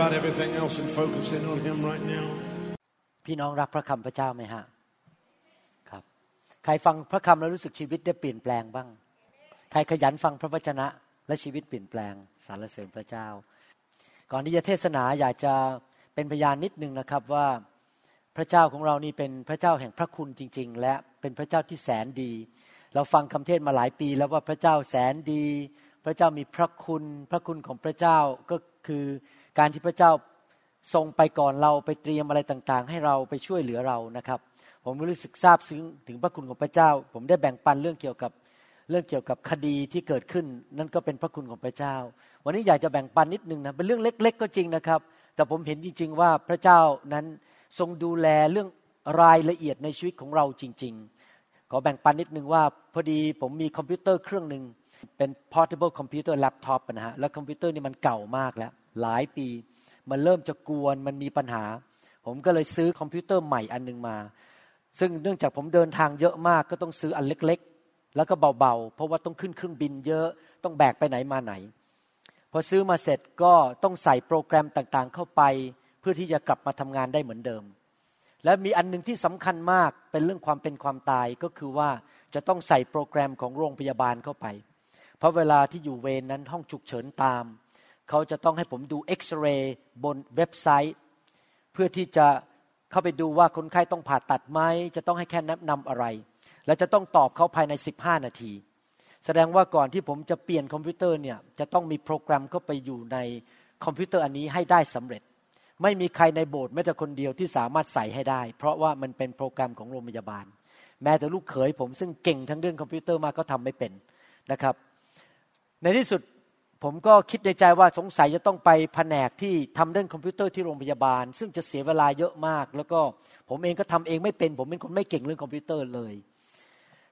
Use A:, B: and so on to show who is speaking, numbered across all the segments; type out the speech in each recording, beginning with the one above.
A: about everything else and focus in on Him right now.
B: พี่น้องรักพระคำพระเจ้าไหมฮะครับ ใครฟังพระคำแล้วรู้สึกชีวิตได้เปลี่ยนแปลงบ้าง ใครขยันฟังพระวจนะ และชีวิตเปลี่ยนแปลงสรรเสริญพระเจ้า ก่อนที่จะเทศนาอยากจะเป็นพยานนิดนึงนะครับว่าพระเจ้าของเรานี่เป็นพระเจ้าแห่งพระคุณจริง ๆ และเป็นพระเจ้าที่แสนดี เราฟังคำเทศมาหลายปี แล้วว่าพระเจ้าแสนดี พระเจ้ามีพระคุณ พระคุณของพระเจ้าก็คือ การที่พระเจ้าทรงไปก่อนเราไปเตรียมอะไรต่างๆ ให้เราไปช่วยเหลือเรานะครับ ผมรู้สึกซาบซึ้งถึงพระคุณของพระเจ้า ผมได้แบ่งปันเรื่องเกี่ยวกับเรื่องเกี่ยวกับคดีที่เกิดขึ้น นั่นก็เป็นพระคุณของพระเจ้า วันนี้อยากจะแบ่งปันนิดนึงนะเป็นเรื่องเล็ก ๆ ก็จริงนะครับ แต่ผมเห็นจริง ๆ ว่าพระเจ้านั้นทรงดูแลเรื่องรายละเอียดในชีวิตของเราจริง ๆ ขอแบ่งปันนิดนึงว่าพอดีผมมีคอมพิวเตอร์เครื่องหนึ่งเป็น portable computer laptop นะฮะแล้วคอมพิวเตอร์นี่มันเก่ามากแล้ว หลายปี มันเริ่มจะกวนมันมีปัญหา ผมก็เลยซื้อคอมพิวเตอร์ใหม่อันหนึงมา ซึ่งเนื่องจากผมเดินทางเยอะมากก็ต้องซื้ออันเล็กๆ แล้วก็เบาๆ เพราะว่าต้องขึ้นเครื่องบินเยอะต้องแบกไปไหนมาไหน พอซื้อมาเสร็จก็ต้องใส่โปรแกรมต่างๆ เข้าไป เพื่อที่จะกลับมาทำงานได้เหมือนเดิม และมีอันหนึงที่สำคัญมากเป็นเรื่องความเป็นความตายก็คือว่าจะต้องใส่โปรแกรมของโรงพยาบาลเข้าไป เพราะเวลาที่อยู่เวรนนั้นห้องฉุกเฉินตาม เขาจะต้องให้ผมดูเอ็กซเรย์บนเว็บไซต์ เพื่อที่จะเข้าไปดูว่าคนไข้ต้องผ่าตัดไหมจะต้องให้แค่แนะนำอะไร และจะต้องตอบเขาภายใน 15 นาที แสดงว่าก่อนที่ผมจะเปลี่ยนคอมพิวเตอร์เนี่ยจะต้องมีโปรแกรมเข้าไปอยู่ในคอมพิวเตอร์อันนี้ให้ได้สำเร็จ ไม่มีใครในโบสถ์แม้แต่คนเดียวที่สามารถใส่ให้ได้ เพราะว่ามันเป็นโปรแกรมของโรงพยาบาล แม้แต่ลูกเขยผมซึ่งเก่งทั้งเรื่องคอมพิวเตอร์มากก็ทำไม่เป็นนะครับ ในที่สุด ผมก็คิดในใจว่าสงสัยจะต้องไปแผนกที่ทำเรื่องคอมพิวเตอร์ที่โรงพยาบาล ซึ่งจะเสียเวลาเยอะมาก แล้วก็ผมเองก็ทำเองไม่เป็น ผมเป็นคนไม่เก่งเรื่องคอมพิวเตอร์เลย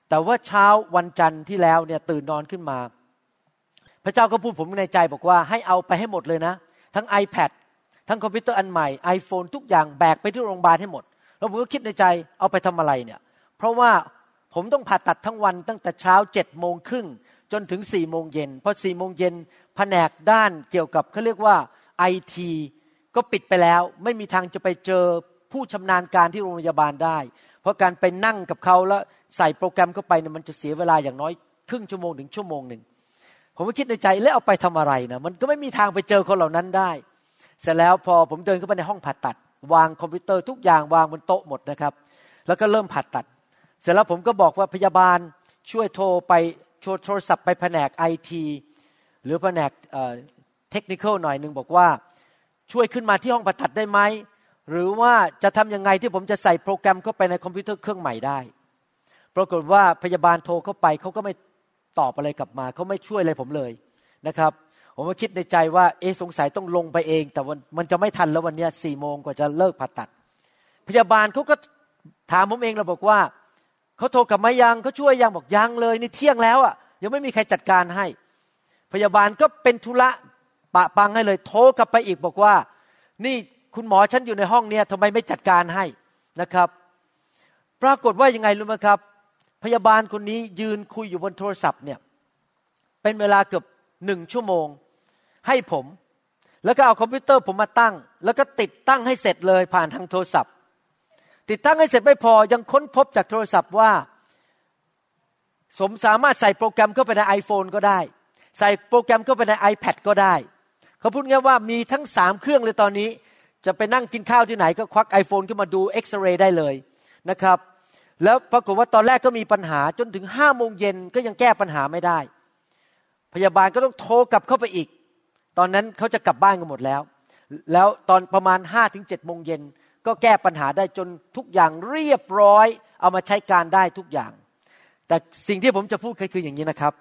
B: แต่ว่าเช้าวันจันทร์ที่แล้วเนี่ยตื่นนอนขึ้นมา พระเจ้าก็พูดผมในใจบอกว่าให้เอาไปให้หมดเลยนะ ทั้ง iPad ทั้งคอมพิวเตอร์อันใหม่ iPhone ทุกอย่างแบกไปที่โรงพยาบาลให้หมดแล้วผมก็คิดในใจเอาไปทำอะไรเนี่ย เพราะว่าผมต้องผ่าตัดทั้งวันตั้งแต่เช้าเจ็ดโมงครึ่ง จนถึงสี่โมงเย็นพอสี่โมงเย็นแผนกด้านเกี่ยวกับเขาเรียกว่าไอทีก็ปิดไปแล้ว ไม่มีทางจะไปเจอผู้ชำนาญการที่โรงพยาบาลได้ เพราะการไปนั่งกับเขาแล้วใส่โปรแกรมเข้าไปเนี่ยมันจะเสียเวลาอย่างน้อยครึ่งชั่วโมงถึงชั่วโมงหนึ่งผมก็คิดในใจแล้วเอาไปทำอะไรนะมันก็ไม่มีทางไปเจอคนเหล่านั้นได้ เสร็จแล้วพอผมเดินเข้าไปในห้องผ่าตัด วางคอมพิวเตอร์ทุกอย่างวางบนโต๊ะหมดนะครับ แล้วก็เริ่มผ่าตัด เสร็จแล้วผมก็บอกว่าพยาบาลช่วยโทรไป โทรศัพท์ไปแผนกไอทีหรือแผนกเทคนิคหน่อยหนึ่งบอกว่าช่วยขึ้นมาที่ห้องผ่าตัดได้ไหมหรือว่าจะทำยังไงที่ผมจะใส่โปรแกรมเข้าไปในคอมพิวเตอร์เครื่องใหม่ได้ปรากฏว่าพยาบาลโทรเข้าไปเขาก็ไม่ตอบอะไรกลับมาเขาไม่ช่วยอะไรผมเลยนะครับ ผมก็คิดในใจว่าเอะสงสัยต้องลงไปเอง แต่วันมันจะไม่ทันแล้ววันนี้สี่โมงกว่าจะเลิกผ่าตัด พยาบาลเขาก็ถามผมเองเราบอกว่า เขาโทรกลับมายังเขาช่วยยังบอกยังเลยในเที่ยงแล้วอะยังไม่มีใครจัดการให้ พยาบาลก็เป็นธุระปะปังให้เลย โทรกลับไปอีกบอกว่า นี่คุณหมอฉันอยู่ในห้องเนี้ยทำไมไม่จัดการให้นะครับ ปรากฏว่ายังไงรู้ไหมครับ พยาบาลคนนี้ยืนคุยอยู่บนโทรศัพท์เนี่ยเป็นเวลาเกือบหนึ่งชั่วโมง ให้ผม แล้วก็เอาคอมพิวเตอร์ผมมาตั้ง แล้วก็ติดตั้งให้เสร็จเลยผ่านทางโทรศัพท์ ติดตั้งให้เสร็จไม่พอยังค้นพบจากโทรศัพท์ว่า สมสามารถใส่โปรแกรมเข้าไปใน iPhone ก็ได้ ใส่โปรแกรมเข้าไปใน iPad ก็ได้ เขาพูดง่ายว่ามีทั้งสามเครื่องเลยตอนนี้ จะไปนั่งกินข้าวที่ไหนก็ควัก iPhone ขึ้นมาดูเอ็กซเรย์ได้เลยนะครับแล้วปรากฏว่าตอนแรกก็มีปัญหาจนถึงห้าโมงเย็นก็ยังแก้ปัญหาไม่ได้ พยาบาลก็ต้องโทรกลับเข้าไปอีก ตอนนั้นเขาจะกลับบ้านกันหมดแล้ว แล้วตอนประมาณห้าถึงเจ็ดโมงเย็น ก็แก้ปัญหาได้จนทุกอย่างเรียบร้อย เอามาใช้การได้ทุกอย่าง แต่สิ่งที่ผมจะพูดคืออย่างนี้นะครับ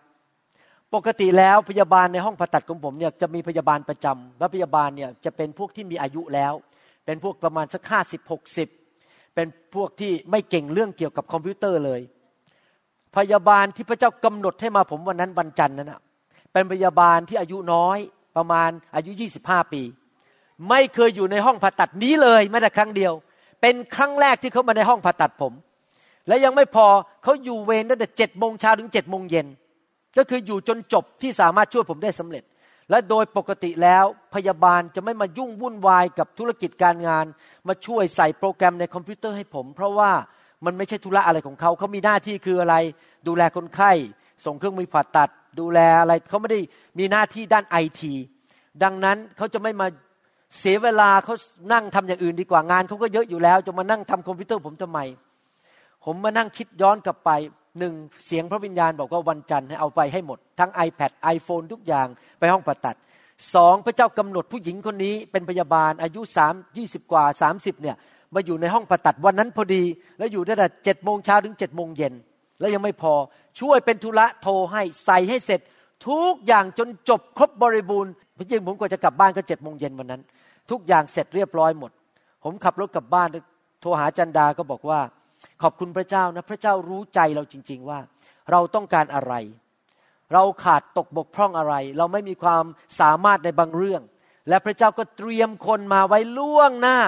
B: ปกติแล้วพยาบาลในห้องผ่าตัดของผมเนี่ยจะมีพยาบาลประจำและพยาบาลเนี่ยจะเป็นพวกที่มีอายุแล้ว เป็นพวกประมาณสักห้าสิบหกสิบเป็นพวกที่ไม่เก่งเรื่องเกี่ยวกับคอมพิวเตอร์เลย พยาบาลที่พระเจ้ากำหนดให้มาผมวันนั้นวันจันทร์นั้นเป็นพยาบาลที่อายุน้อยประมาณอายุ 25 ปี ไม่เคยอยู่ในห้องผ่าตัดนี้เลยแม้แต่ครั้งเดียว เป็นครั้งแรกที่เขามาในห้องผ่าตัดผม และยังไม่พอเขาอยู่เวรตั้งแต่เจ็ดโมงเช้าถึงเจ็ดโมงเย็นก็คืออยู่จนจบที่สามารถช่วยผมได้สำเร็จ และโดยปกติแล้วพยาบาลจะไม่มายุ่งวุ่นวายกับธุรกิจการงาน มาช่วยใส่โปรแกรมในคอมพิวเตอร์ให้ผม เพราะว่ามันไม่ใช่ธุระอะไรของเขาเขามีหน้าที่คืออะไร ดูแลคนไข้ ส่งเครื่องมือผ่าตัด ดูแลอะไรเขาไม่ได้มีหน้าที่ด้านไอทีดังนั้นเขาจะไม่มา เสียเวลาเขานั่งทำอย่างอื่นดีกว่างานเขาก็เยอะอยู่แล้ว จะมานั่งทำคอมพิวเตอร์ผมทำไม ผมมานั่งคิดย้อนกลับไปหนึ่งเสียงพระวิญญาณบอกว่าวันจันทร์ให้เอาไปให้หมด ทั้ง iPad iPhone ทุกอย่างไปห้องผ่าตัดสองพระเจ้ากำหนดผู้หญิงคนนี้เป็นพยาบาลอายุสามยี่สิบกว่าสามสิบเนี่ยมาอยู่ในห้องผ่าตัดวันนั้นพอดี แล้วอยู่ได้แต่เจ็ดโมงเช้าถึงเจ็ดโมงเย็นแล้วยังไม่พอช่วยเป็นธุระโทรให้ใส่ให้เสร็จ ทุกอย่างจนจบครบบริบูรณ์พี่ยิงผมกว่าจะกลับบ้านก็เจ็ดโมงเย็นวันนั้น ทุกอย่างเสร็จเรียบร้อยหมด ผมขับรถกลับบ้านโทรหาจันดาก็บอกว่า ขอบคุณพระเจ้านะพระเจ้ารู้ใจเราจริง ๆว่า เราต้องการอะไร เราขาดตกบกพร่องอะไร เราไม่มีความสามารถในบางเรื่อง และพระเจ้าก็เตรียมคนมาไว้ล่วงหน้า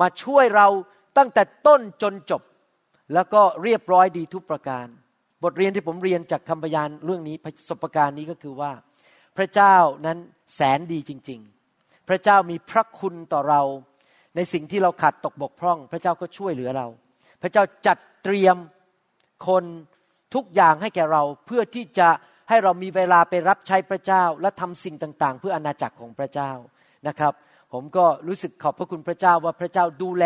B: มาช่วยเราตั้งแต่ต้นจนจบ แล้วก็เรียบร้อยดีทุกประการ บทเรียนที่ผมเรียนจากคำพยานเรื่องนี้ประสบการณ์นี้ก็คือว่า พระเจ้านั้นแสนดีจริง ๆ พระเจ้ามีพระคุณต่อเราในสิ่งที่เราขาดตกบกพร่อง พระเจ้าก็ช่วยเหลือเรา พระเจ้าจัดเตรียมคนทุกอย่างให้แก่เราเพื่อที่จะให้เรามีเวลาไปรับใช้พระเจ้าและทำสิ่งต่าง ๆ เพื่ออนาจักรของพระเจ้านะครับ ผมก็รู้สึกขอบพระคุณพระเจ้าว่าพระเจ้าดูแล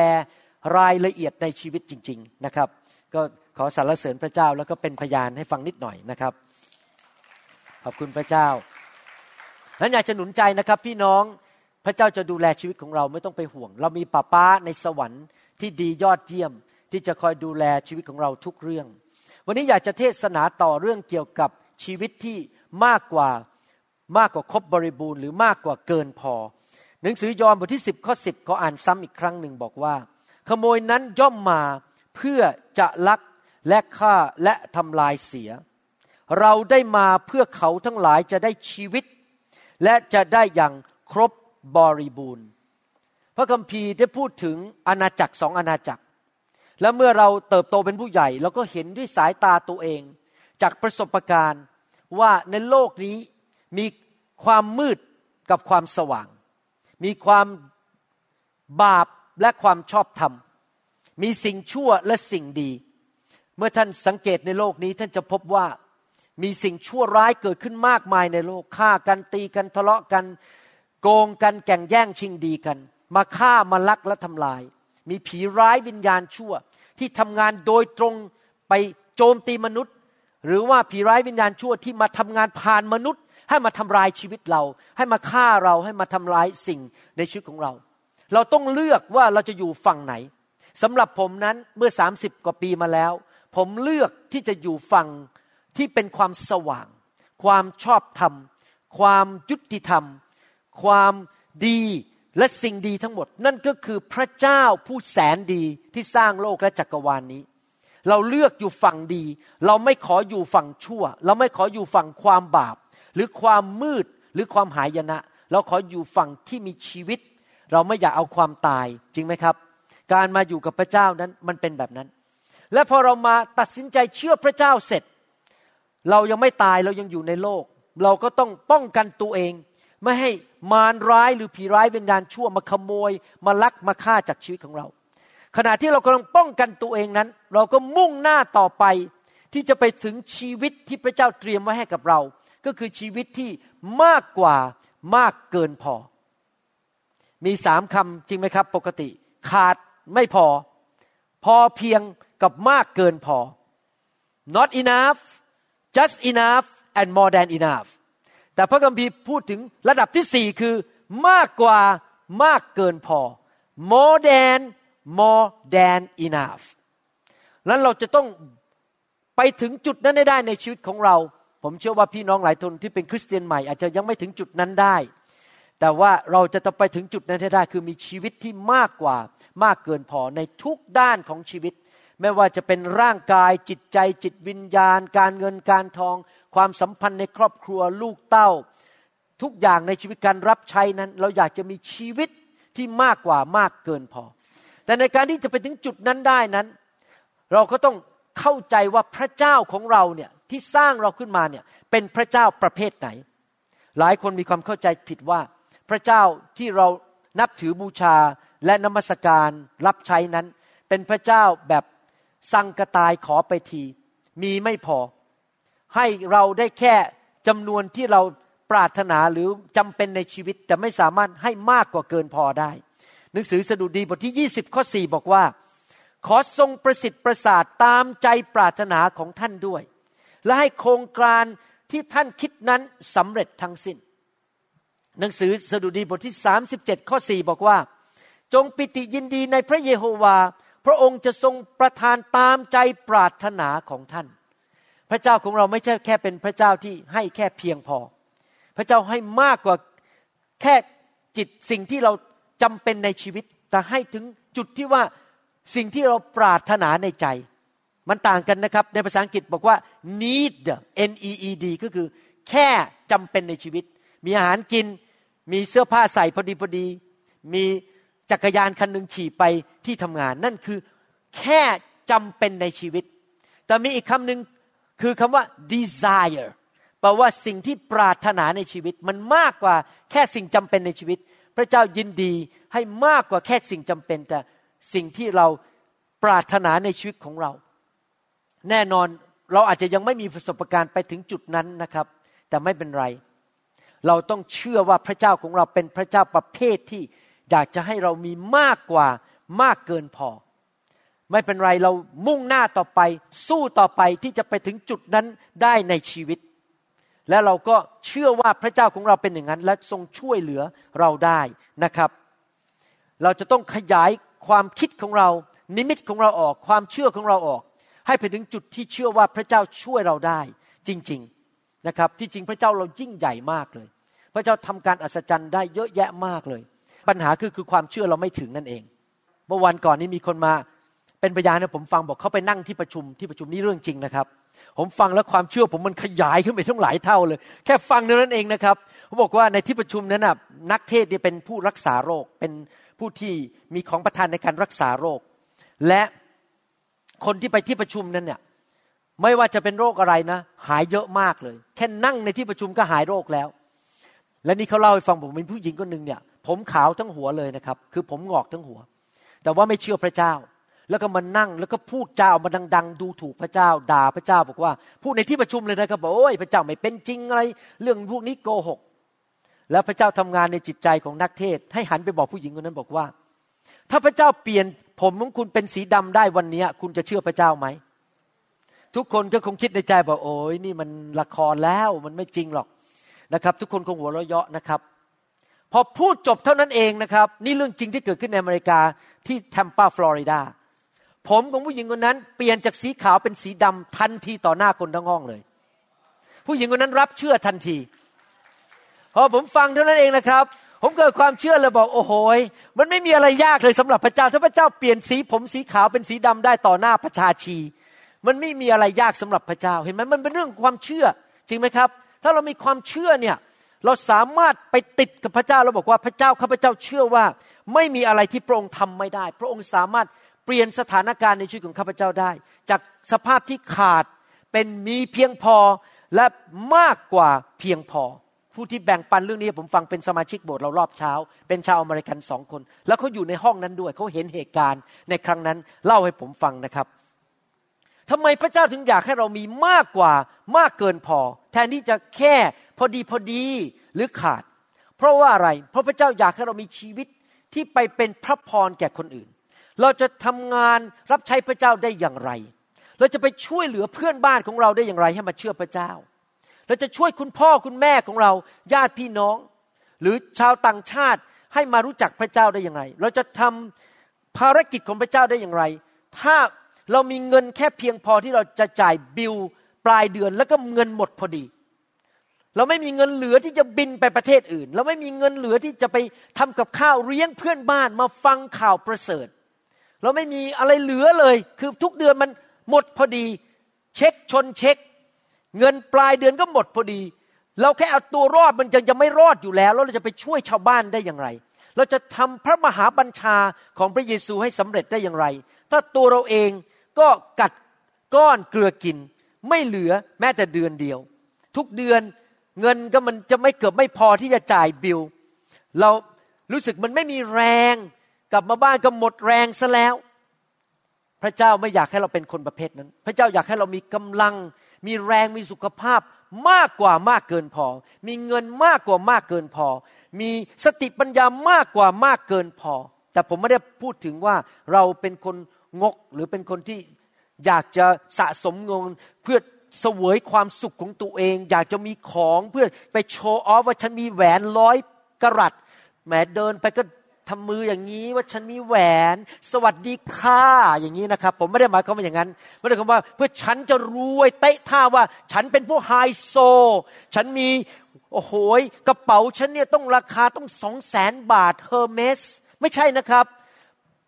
B: รายละเอียดในชีวิตจริง ๆ นะครับ ก็ขอสรรเสริญพระเจ้าแล้วก็เป็นพยานให้ฟังนิดหน่อยนะครับ ขอบคุณพระเจ้านั้นอยากจะหนุนใจนะครับ พี่น้องพระเจ้าจะดูแลชีวิตของเราไม่ต้องไปห่วง เรามีป้าป้าในสวรรค์ที่ดียอดเยี่ยม ที่จะคอยดูแลชีวิตของเราทุกเรื่อง วันนี้อยากจะเทศนาต่อเรื่องเกี่ยวกับชีวิตที่มากกว่ามากกว่าครบบริบูรณ์หรือมากกว่าเกินพอ หนังสือยอห์นบทที่ 10 ข้อ 10เขาอ่านซ้ำอีกครั้งหนึ่งบอกว่า ขโมยนั้นย่อมมา เพื่อจะลักและฆ่าและทำลายเสีย เราได้มาเพื่อเขาทั้งหลายจะได้ชีวิต และจะได้อย่างครบบริบูรณ์ พระคัมภีร์ได้พูดถึงอาณาจักรสองอาณาจักร แล้วเมื่อเราเติบโตเป็นผู้ใหญ่เราก็เห็นด้วยสายตาตัวเอง จากประสบการณ์ว่าในโลกนี้มีความมืดกับความสว่าง มีความบาปและความชอบธรรม มีสิ่งชั่วและสิ่งดี เมื่อท่านสังเกตในโลกนี้ท่านจะพบว่ามีสิ่งชั่วร้ายเกิดขึ้นมากมายในโลกฆ่ากันตีกันทะเลาะกัน โกงกันแก่งแย่งชิงดีกัน มาฆ่ามาลักและทำลาย มีผีร้ายวิญญาณชั่ว ที่ทำงานโดยตรงไปโจมตีมนุษย์ หรือว่าผีร้ายวิญญาณชั่วที่มาทำงานผ่านมนุษย์ ให้มาทำลายชีวิตเรา ให้มาฆ่าเราให้มาทำลายสิ่งในชีวิตของเรา เราต้องเลือกว่าเราจะอยู่ฝั่งไหน สำหรับผมนั้นเมื่อ 30 กว่าปีมาแล้ว ผมเลือกที่จะอยู่ฝั่งที่เป็นความสว่าง ความชอบธรรม ความยุติธรรม ความดีและสิ่งดีทั้งหมด นั่นก็คือพระเจ้าผู้แสนดีที่สร้างโลกและจักรวาลนนี้ เราเลือกอยู่ฝั่งดี เราไม่ขออยู่ฝั่งชั่ว เราไม่ขออยู่ฝั่งความบาป หรือความมืดหรือความหายนะ เราขออยู่ฝั่งที่มีชีวิต เราไม่อยากเอาความตายจริงไหมครับ การมาอยู่กับพระเจ้านั้นมันเป็นแบบนั้น และพอเรามาตัดสินใจเชื่อพระเจ้าเสร็จ เรายังไม่ตายเรายังอยู่ในโลก เราก็ต้องป้องกันตัวเอง ไม่ให้มารร้ายหรือผีร้ายวิญญาณชั่วมาขโมย มาลักมาฆ่าจากชีวิตของเรา ขณะที่เรากำลังป้องกันตัวเองนั้น เราก็มุ่งหน้าต่อไป ที่จะไปถึงชีวิตที่พระเจ้าเตรียมไว้ให้กับเรา ก็คือชีวิตที่มากกว่ามากเกินพอ มีสามคำจริงไหมครับ ปกติ ขาด ไม่พอ พอเพียงกับมากเกินพอ not enough just enough and more than enough แต่พระคัมภีร์พูดถึงระดับที่สี่คือ มากกว่ามากเกินพอ more than more than enough นั้นเราจะต้องไปถึงจุดนั้นได้ในชีวิตของเรา ผมเชื่อว่าพี่น้องหลายคนที่เป็นคริสเตียนใหม่อาจจะยังไม่ถึงจุดนั้นได้ แต่ว่าเราจะต้องไปถึงจุดนั้นให้ได้คือมีชีวิตที่มากกว่ามากเกินพอในทุกด้านของชีวิต ไม่ว่าจะเป็นร่างกายจิตใจจิตวิญญาณ การเงินการทอง ความสัมพันธ์ในครอบครัวลูกเต้า ทุกอย่างในชีวิตการรับใช้นั้น เราอยากจะมีชีวิตที่มากกว่ามากเกินพอ แต่ในการที่จะไปถึงจุดนั้นได้นั้น เราก็ต้องเข้าใจว่าพระเจ้าของเราเนี่ยที่สร้างเราขึ้นมาเนี่ยเป็นพระเจ้าประเภทไหน หลายคนมีความเข้าใจผิดว่า พระเจ้าที่เรานับถือบูชาและนมัสการรับใช้นั้น เป็นพระเจ้าแบบสังกตายขอไปทีมีไม่พอ ให้เราได้แค่จำนวนที่เราปรารถนาหรือจำเป็นในชีวิต แต่ไม่สามารถให้มากกว่าเกินพอได้ หนังสือสดุดีบทที่ 20 ข้อ 4 บอกว่า ขอทรงประสิทธิ์ประสาทตามใจปรารถนาของท่านด้วย และให้โครงการที่ท่านคิดนั้นสำเร็จทั้งสิน้น หนังสือสดุดีบทที่ 37 ข้อ 4 บอกว่า จงปิติยินดีในพระเยโฮวา พระองค์จะทรงประทานตามใจปรารถนาของท่าน พระเจ้าของเราไม่ใช่แค่เป็นพระเจ้าที่ให้แค่เพียงพอ พระเจ้าให้มากกว่าแค่จิตสิ่งที่เราจำเป็นในชีวิต แต่ให้ถึงจุดที่ว่าสิ่งที่เราปรารถนาในใจ มันต่างกันนะครับ ในภาษาอังกฤษบอกว่า need n e e d ก็คือแค่จำเป็นในชีวิต มีอาหารกิน มีเสื้อผ้าใส่พอดีพอดี มีจักรยานคันหนึ่งขี่ไปที่ทำงาน นั่นคือแค่จำเป็นในชีวิต แต่มีอีกคำหนึ่งคือคำว่า desire แปลว่าสิ่งที่ปรารถนาในชีวิตมันมากกว่าแค่สิ่งจำเป็นในชีวิต พระเจ้ายินดีให้มากกว่าแค่สิ่งจำเป็น แต่สิ่งที่เราปรารถนาในชีวิตของเรา แน่นอนเราอาจจะยังไม่มีประสบการณ์ไปถึงจุดนั้นนะครับ แต่ไม่เป็นไร เราต้องเชื่อว่าพระเจ้าของเราเป็นพระเจ้าประเภทที่อยากจะให้เรามีมากกว่ามากเกินพอ ไม่เป็นไรเรามุ่งหน้าต่อไป สู้ต่อไปที่จะไปถึงจุดนั้นได้ในชีวิต และเราก็เชื่อว่าพระเจ้าของเราเป็นอย่างนั้น และทรงช่วยเหลือเราได้นะครับ เราจะต้องขยายความคิดของเรา นิมิตของเราออก ความเชื่อของเราออก ให้ไปถึงจุดที่เชื่อว่าพระเจ้าช่วยเราได้ จริง ๆนะครับ ที่จริงพระเจ้าเรายิ่งใหญ่มากเลย พระเจ้าทำการอัศจรรย์ได้เยอะแยะมากเลย ปัญหาคือคือความเชื่อเราไม่ถึงนั่นเอง เมื่อวันก่อนนี้มีคนมาเป็นพยานให้ผมฟังบอกเขาไปนั่งที่ประชุมที่ประชุมนี้เรื่องจริงนะครับ ผมฟังแล้วความเชื่อผมมันขยายขึ้นไปทั้งหลายเท่าเลย แค่ฟังนั้นเองนะครับเขาบอกว่าในที่ประชุมนั้นนะนักเทศเนี่ยเป็นผู้รักษาโรค เป็นผู้ที่มีของประทานในการรักษาโรค และคนที่ไปที่ประชุมนั้นเนี่ยไม่ว่าจะเป็นโรคอะไรนะ หายเยอะมากเลย แค่นั่งในที่ประชุมก็หายโรคแล้ว และนี่เขาเล่าให้ฟังผมเป็นผู้หญิงคนหนึ่งเนี่ย ผมขาวทั้งหัวเลยนะครับ คือผมงอกทั้งหัว แต่ว่าไม่เชื่อพระเจ้า แล้วก็มานั่งแล้วก็พูดเจ้ามาดัง ๆ ดูถูกพระเจ้า ด่าพระเจ้าบอกว่า พูดในที่ประชุมเลยนะครับบอกโอ้ยพระเจ้าไม่เป็นจริงอะไร เรื่องพวกนี้โกหก แล้วพระเจ้าทำงานในจิตใจของนักเทศ ให้หันไปบอกผู้หญิงคนนั้นบอกว่า ถ้าพระเจ้าเปลี่ยนผมของคุณเป็นสีดำได้วันนี้คุณจะเชื่อพระเจ้าไหมทุกคนก็คงคิดในใจบอกโอ้ยนี่มันละครแล้วมันไม่จริงหรอก นะครับทุกคนคงหัวเราะเยาะนะครับ พอพูดจบเท่านั้นเองนะครับ นี่เรื่องจริงที่เกิดขึ้นในอเมริกาที่แทมปาฟลอริดาผมของผู้หญิงคนนั้นเปลี่ยนจากสีขาวเป็นสีดำทันทีต่อหน้าคนทั้งห้องเลย ผู้หญิงคนนั้นรับเชื่อทันที พอผมฟังเท่านั้นเองนะครับ ผมเกิดความเชื่อเลยบอกโอ้โหมันไม่มีอะไรยากเลยสำหรับพระเจ้าถ้าพระเจ้าเปลี่ยนสีผมสีขาวเป็นสีดำได้ต่อหน้าประชาชี มันไม่มีอะไรยากสำหรับพระเจ้า เห็นไหมมันเป็นเรื่องความเชื่อจริงไหมครับ ถ้าเรามีความเชื่อเนี่ยเราสามารถไปติดกับพระเจ้าเราบอกว่าพระเจ้าข้าพเจ้าเชื่อว่า ไม่มีอะไรที่พระองค์ทำไม่ได้ พระองค์สามารถเปลี่ยนสถานการณ์ในชีวิตของข้าพเจ้าได้ จากสภาพที่ขาดเป็นมีเพียงพอและมากกว่าเพียงพอ ผู้ที่แบ่งปันเรื่องนี้ผมฟังเป็นสมาชิกโบสถ์เรารอบเช้า เป็นชาวอเมริกันสองคน แล้วเขาอยู่ในห้องนั้นด้วยเขาเห็นเหตุการณ์ในครั้งนั้นเล่าให้ผมฟังนะครับ ทำไมพระเจ้าถึงอยากให้เรามีมากกว่ามากเกินพอ แทนที่จะแค่พอดีพอดีหรือขาด เพราะว่าอะไร เพราะพระเจ้าอยากให้เรามีชีวิตที่ไปเป็นพระพรแก่คนอื่น เราจะทำงานรับใช้พระเจ้าได้อย่างไร เราจะไปช่วยเหลือเพื่อนบ้านของเราได้อย่างไรให้มาเชื่อพระเจ้า เราจะช่วยคุณพ่อคุณแม่ของเราญาติพี่น้อง หรือชาวต่างชาติให้มารู้จักพระเจ้าได้อย่างไร เราจะทำภารกิจของพระเจ้าได้อย่างไร ถ้า เรามีเงินแค่เพียงพอที่เราจะจ่ายบิลปลายเดือนแล้วก็เงินหมดพอดี เราไม่มีเงินเหลือที่จะบินไปประเทศอื่น เราไม่มีเงินเหลือที่จะไปทำกับข้าวเลี้ยงเพื่อนบ้านมาฟังข่าวประเสริฐ เราไม่มีอะไรเหลือเลย คือทุกเดือนมันหมดพอดี เช็คชนเช็ค เงินปลายเดือนก็หมดพอดี เราแค่เอาตัวรอดมันจะยังไม่รอดอยู่แล้วแล้วเราจะไปช่วยชาวบ้านได้อย่างไร เราจะทำพระมหาบัญชาของพระเยซูให้สำเร็จได้อย่างไร ถ้าตัวเราเอง ก็กัดก้อนเกลือกิน ไม่เหลือแม้แต่เดือนเดียว ทุกเดือนเงินก็มันจะไม่เกือบไม่พอที่จะจ่ายบิล เรารู้สึกมันไม่มีแรงกลับมาบ้านก็หมดแรงซะแล้ว พระเจ้าไม่อยากให้เราเป็นคนประเภทนั้น พระเจ้าอยากให้เรามีกำลัง มีแรงมีสุขภาพมากกว่ามากเกินพอ มีเงินมากกว่ามากเกินพอ มีสติปัญญามากกว่ามากเกินพอ แต่ผมไม่ได้พูดถึงว่าเราเป็นคน งก หรือเป็นคนที่อยากจะสะสมเงินเพื่อเสวยความสุขของตัวเอง อยากจะมีของเพื่อไปโชว์ออฟว่าฉันมีแหวนร้อยกรัตแหมเดินไปก็ทำมืออย่างนี้ว่าฉันมีแหวน สวัสดีค่ะอย่างนี้นะครับ ผมไม่ได้หมายความว่าอย่างนั้นไม่ได้คำว่าเพื่อฉันจะรวยเตะท่าว่า ฉันเป็นผู้ไฮโซ ฉันมีโอ้โหกระเป๋าฉันเนี่ยต้องราคาต้องสองแสนบาทเฮอร์เมสไม่ใช่นะครับ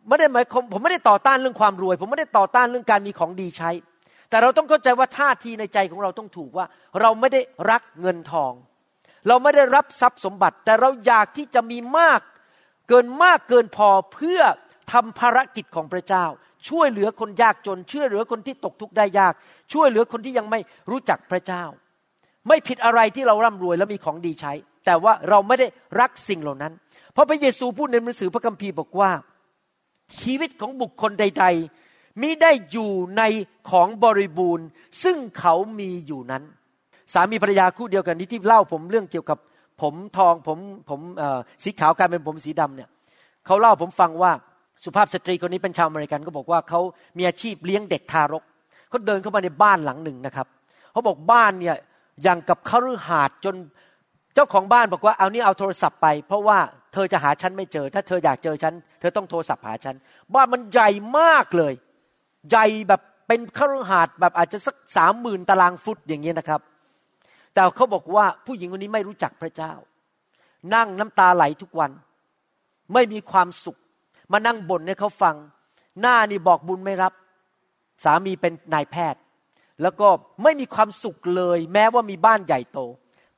B: ไม่ได้หมายผมไม่ได้ต่อต้านเรื่องความรวย ผมไม่ได้ต่อต้านเรื่องการมีของดีใช้ แต่เราต้องเข้าใจว่าท่าทีในใจของเราต้องถูกว่า เราไม่ได้รักเงินทอง เราไม่ได้รับทรัพย์สมบัติ แต่เราอยากที่จะมีมากเกินมากเกินพอเพื่อทำภารกิจของพระเจ้า ช่วยเหลือคนยากจนช่วยเหลือคนที่ตกทุกข์ได้ยาก ช่วยเหลือคนที่ยังไม่รู้จักพระเจ้า ไม่ผิดอะไรที่เราร่ำรวยและมีของดีใช้ แต่ว่าเราไม่ได้รักสิ่งเหล่านั้น เพราะพระเยซูพูดในหนังสือพระคัมภีร์บอกว่า ชีวิตของบุคคลใด ๆ มิได้อยู่ในของบริบูรณ์ ซึ่งเขามีอยู่นั้น สามีภรรยาคู่เดียวกันนี้ที่เล่าผมเรื่องเกี่ยวกับผมทองผมผมสีขาวกลายเป็นผมสีดำเนี่ยเขาเล่าผมฟังว่าสุภาพสตรีคนนี้เป็นชาวอเมริกันก็บอกว่าเขามีอาชีพเลี้ยงเด็กทารกเขาเดินเข้ามาในบ้านหลังหนึ่งนะครับเขาบอกบ้านเนี่ยอย่างกับคฤหาสน์จน เจ้าของบ้านบอกว่าเอานี่เอาโทรศัพท์ไป เพราะว่าเธอจะหาฉันไม่เจอ ถ้าเธออยากเจอฉันเธอต้องโทรศัพท์หาฉันบ้านมันใหญ่มากเลย ใหญ่แบบเป็นคฤหาสน์แบบอาจจะสักสามหมื่นตารางฟุตอย่างเงี้ยนะครับ แต่เขาบอกว่าผู้หญิงคนนี้ไม่รู้จักพระเจ้า นั่งน้ำตาไหลทุกวัน ไม่มีความสุข มานั่งบ่นให้เขาฟัง หน้านี่บอกบุญไม่รับ สามีเป็นนายแพทย์ แล้วก็ไม่มีความสุขเลย แม้ว่ามีบ้านใหญ่โต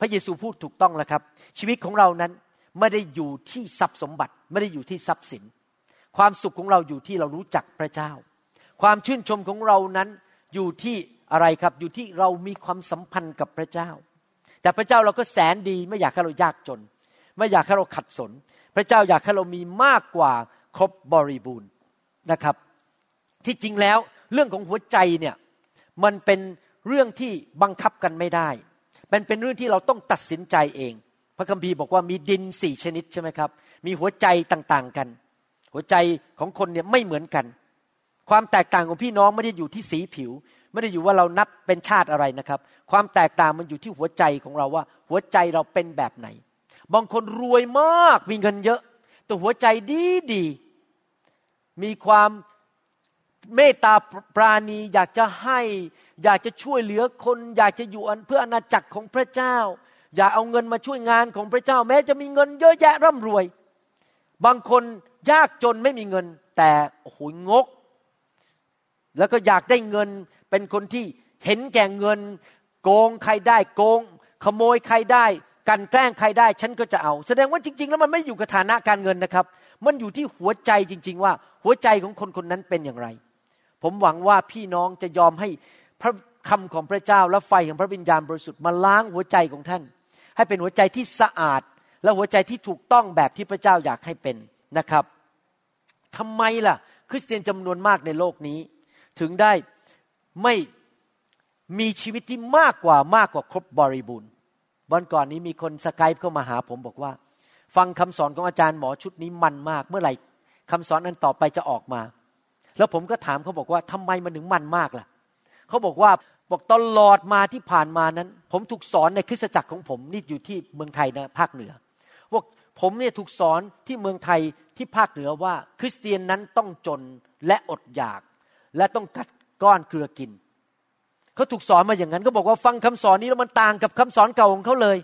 B: พระเยซูพูดถูกต้องแล้วครับ ชีวิตของเรานั้นไม่ได้อยู่ที่ทรัพย์สมบัติ ไม่ได้อยู่ที่ทรัพย์สิน ความสุขของเราอยู่ที่เรารู้จักพระเจ้า ความชื่นชมของเรานั้นอยู่ที่อะไรครับ อยู่ที่เรามีความสัมพันธ์กับพระเจ้า แต่พระเจ้าเราก็แสนดีไม่อยากให้เรายากจน ไม่อยากให้เราขัดสน พระเจ้าอยากให้เรามีมากกว่าครบบริบูรณ์นะครับ ที่จริงแล้วเรื่องของหัวใจเนี่ยมันเป็นเรื่องที่บังคับกันไม่ได้ มันเป็นเรื่องที่เราต้องตัดสินใจเอง พระคัมภีร์บอกว่ามีดินสี่ชนิดใช่ไหมครับ มีหัวใจต่างๆกัน หัวใจของคนเนี่ยไม่เหมือนกัน ความแตกต่างของพี่น้องไม่ได้อยู่ที่สีผิว ไม่ได้อยู่ว่าเรานับเป็นชาติอะไรนะครับ ความแตกต่างมันอยู่ที่หัวใจของเราว่า หัวใจเราเป็นแบบไหน บางคนรวยมากมีเงินเยอะ แต่หัวใจดีดีมีความเมตตาปราณีอยากจะให้ อยากจะช่วยเหลือคน อยากจะอยู่เพื่ออนาจักรของพระเจ้า อย่าเอาเงินมาช่วยงานของพระเจ้า แม้จะมีเงินเยอะแยะร่ำรวย บางคนยากจนไม่มีเงิน แต่โอ้โหงก แล้วก็อยากได้เงินเป็นคนที่เห็นแก่เงิน โกงใครได้โกง ขโมยใครได้กันแกล้งใครได้ฉันก็จะเอา แสดงว่าจริง ๆ แล้วมันไม่อยู่กับฐานะการเงินนะครับ มันอยู่ที่หัวใจจริง ๆ ว่าหัวใจของคนคนนั้นเป็นอย่างไร ผมหวังว่าพี่น้องจะยอมให้ พระคำของพระเจ้าและไฟของพระวิญญาณบริสุทธิ์มาล้างหัวใจของท่าน ให้เป็นหัวใจที่สะอาด และหัวใจที่ถูกต้องแบบที่พระเจ้าอยากให้เป็นนะครับทำไมล่ะ คริสเตียนจำนวนมากในโลกนี้ ถึงได้ไม่มีชีวิตที่มากกว่ามากกว่าครบบริบูรณ์วันก่อนนี้มีคนสกายเข้ามาหาผมบอกว่า ฟังคำสอนของอาจารย์หมอชุดนี้มันมาก เมื่อไหร่คำสอนนั้นต่อไปจะออกมา แล้วผมก็ถามเขาบอกว่าทำไมมันถึงมันมากล่ะ เขาบอกว่าบอกตลอดมาที่ผ่านมานั้น ผมถูกสอนในคริสตจักรของผมนี่อยู่ที่เมืองไทยนะภาคเหนือบอกผมเนี่ยถูกสอนที่เมืองไทยที่ภาคเหนือว่า คริสเตียนนั้นต้องจนและอดอยาก และต้องกัดก้อนเกลือกินเขาถูกสอนมาอย่างนั้นก็บอกว่าฟังคำสอนนี้แล้วมันต่างกับคำสอนเก่าของเขาเลย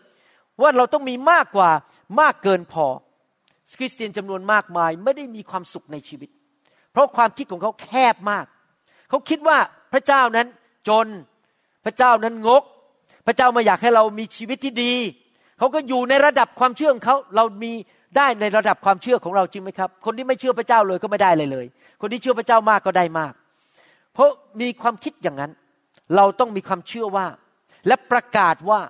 B: ว่าเราต้องมีมากกว่ามากเกินพอ คริสเตียนจำนวนมากมายไม่ได้มีความสุขในชีวิต เพราะความคิดของเขาแคบมาก เขาคิดว่า พระเจ้านั้นจน พระเจ้านั้นงก พระเจ้าไมาอยากให้เรามีชีวิตที่ดี เขาก็อยู่ในระดับความเชื่อของเขาเรามีได้ในระดับความเชื่อของเราจริงไหมครับ คนที่ไม่เชื่อพระเจ้าเลยก็ไม่ได้เลยเลย คนที่เชื่อพระเจ้ามากก็ได้มาก เพราะมีความคิดอย่างนั้น เราต้องมีความเชื่อว่า และประกาศว่า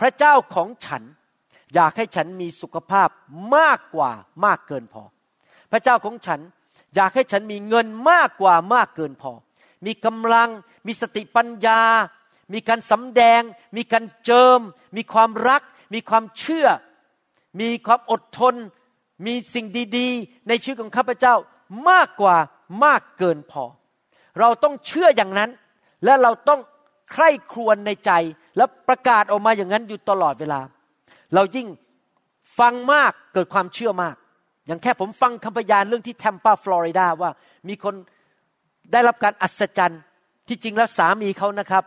B: พระเจ้าของฉัน อยากให้ฉันมีสุขภาพมากกว่ามากเกินพอ พระเจ้าของฉันอยากให้ฉันมีเงินมากกว่ามากเกินพอ มีกำลัง มีสติปัญญา มีการสำแดง มีการเจิม มีความรัก มีความเชื่อ มีความอดทน มีสิ่งดีๆ ในชีวิตของข้าพเจ้ามากกว่ามากเกินพอ เราต้องเชื่ออย่างนั้น และเราต้องใคร่ครวญในใจและประกาศออกมาอย่างนั้นอยู่ตลอดเวลา เรายิ่งฟังมากเกิดความเชื่อมาก อย่างแค่ผมฟังคำพยานเรื่องที่แทมปาฟลอริดาว่ามีคน ได้รับการอัศจรรย์ที่จริงแล้วสามีเขานะครับ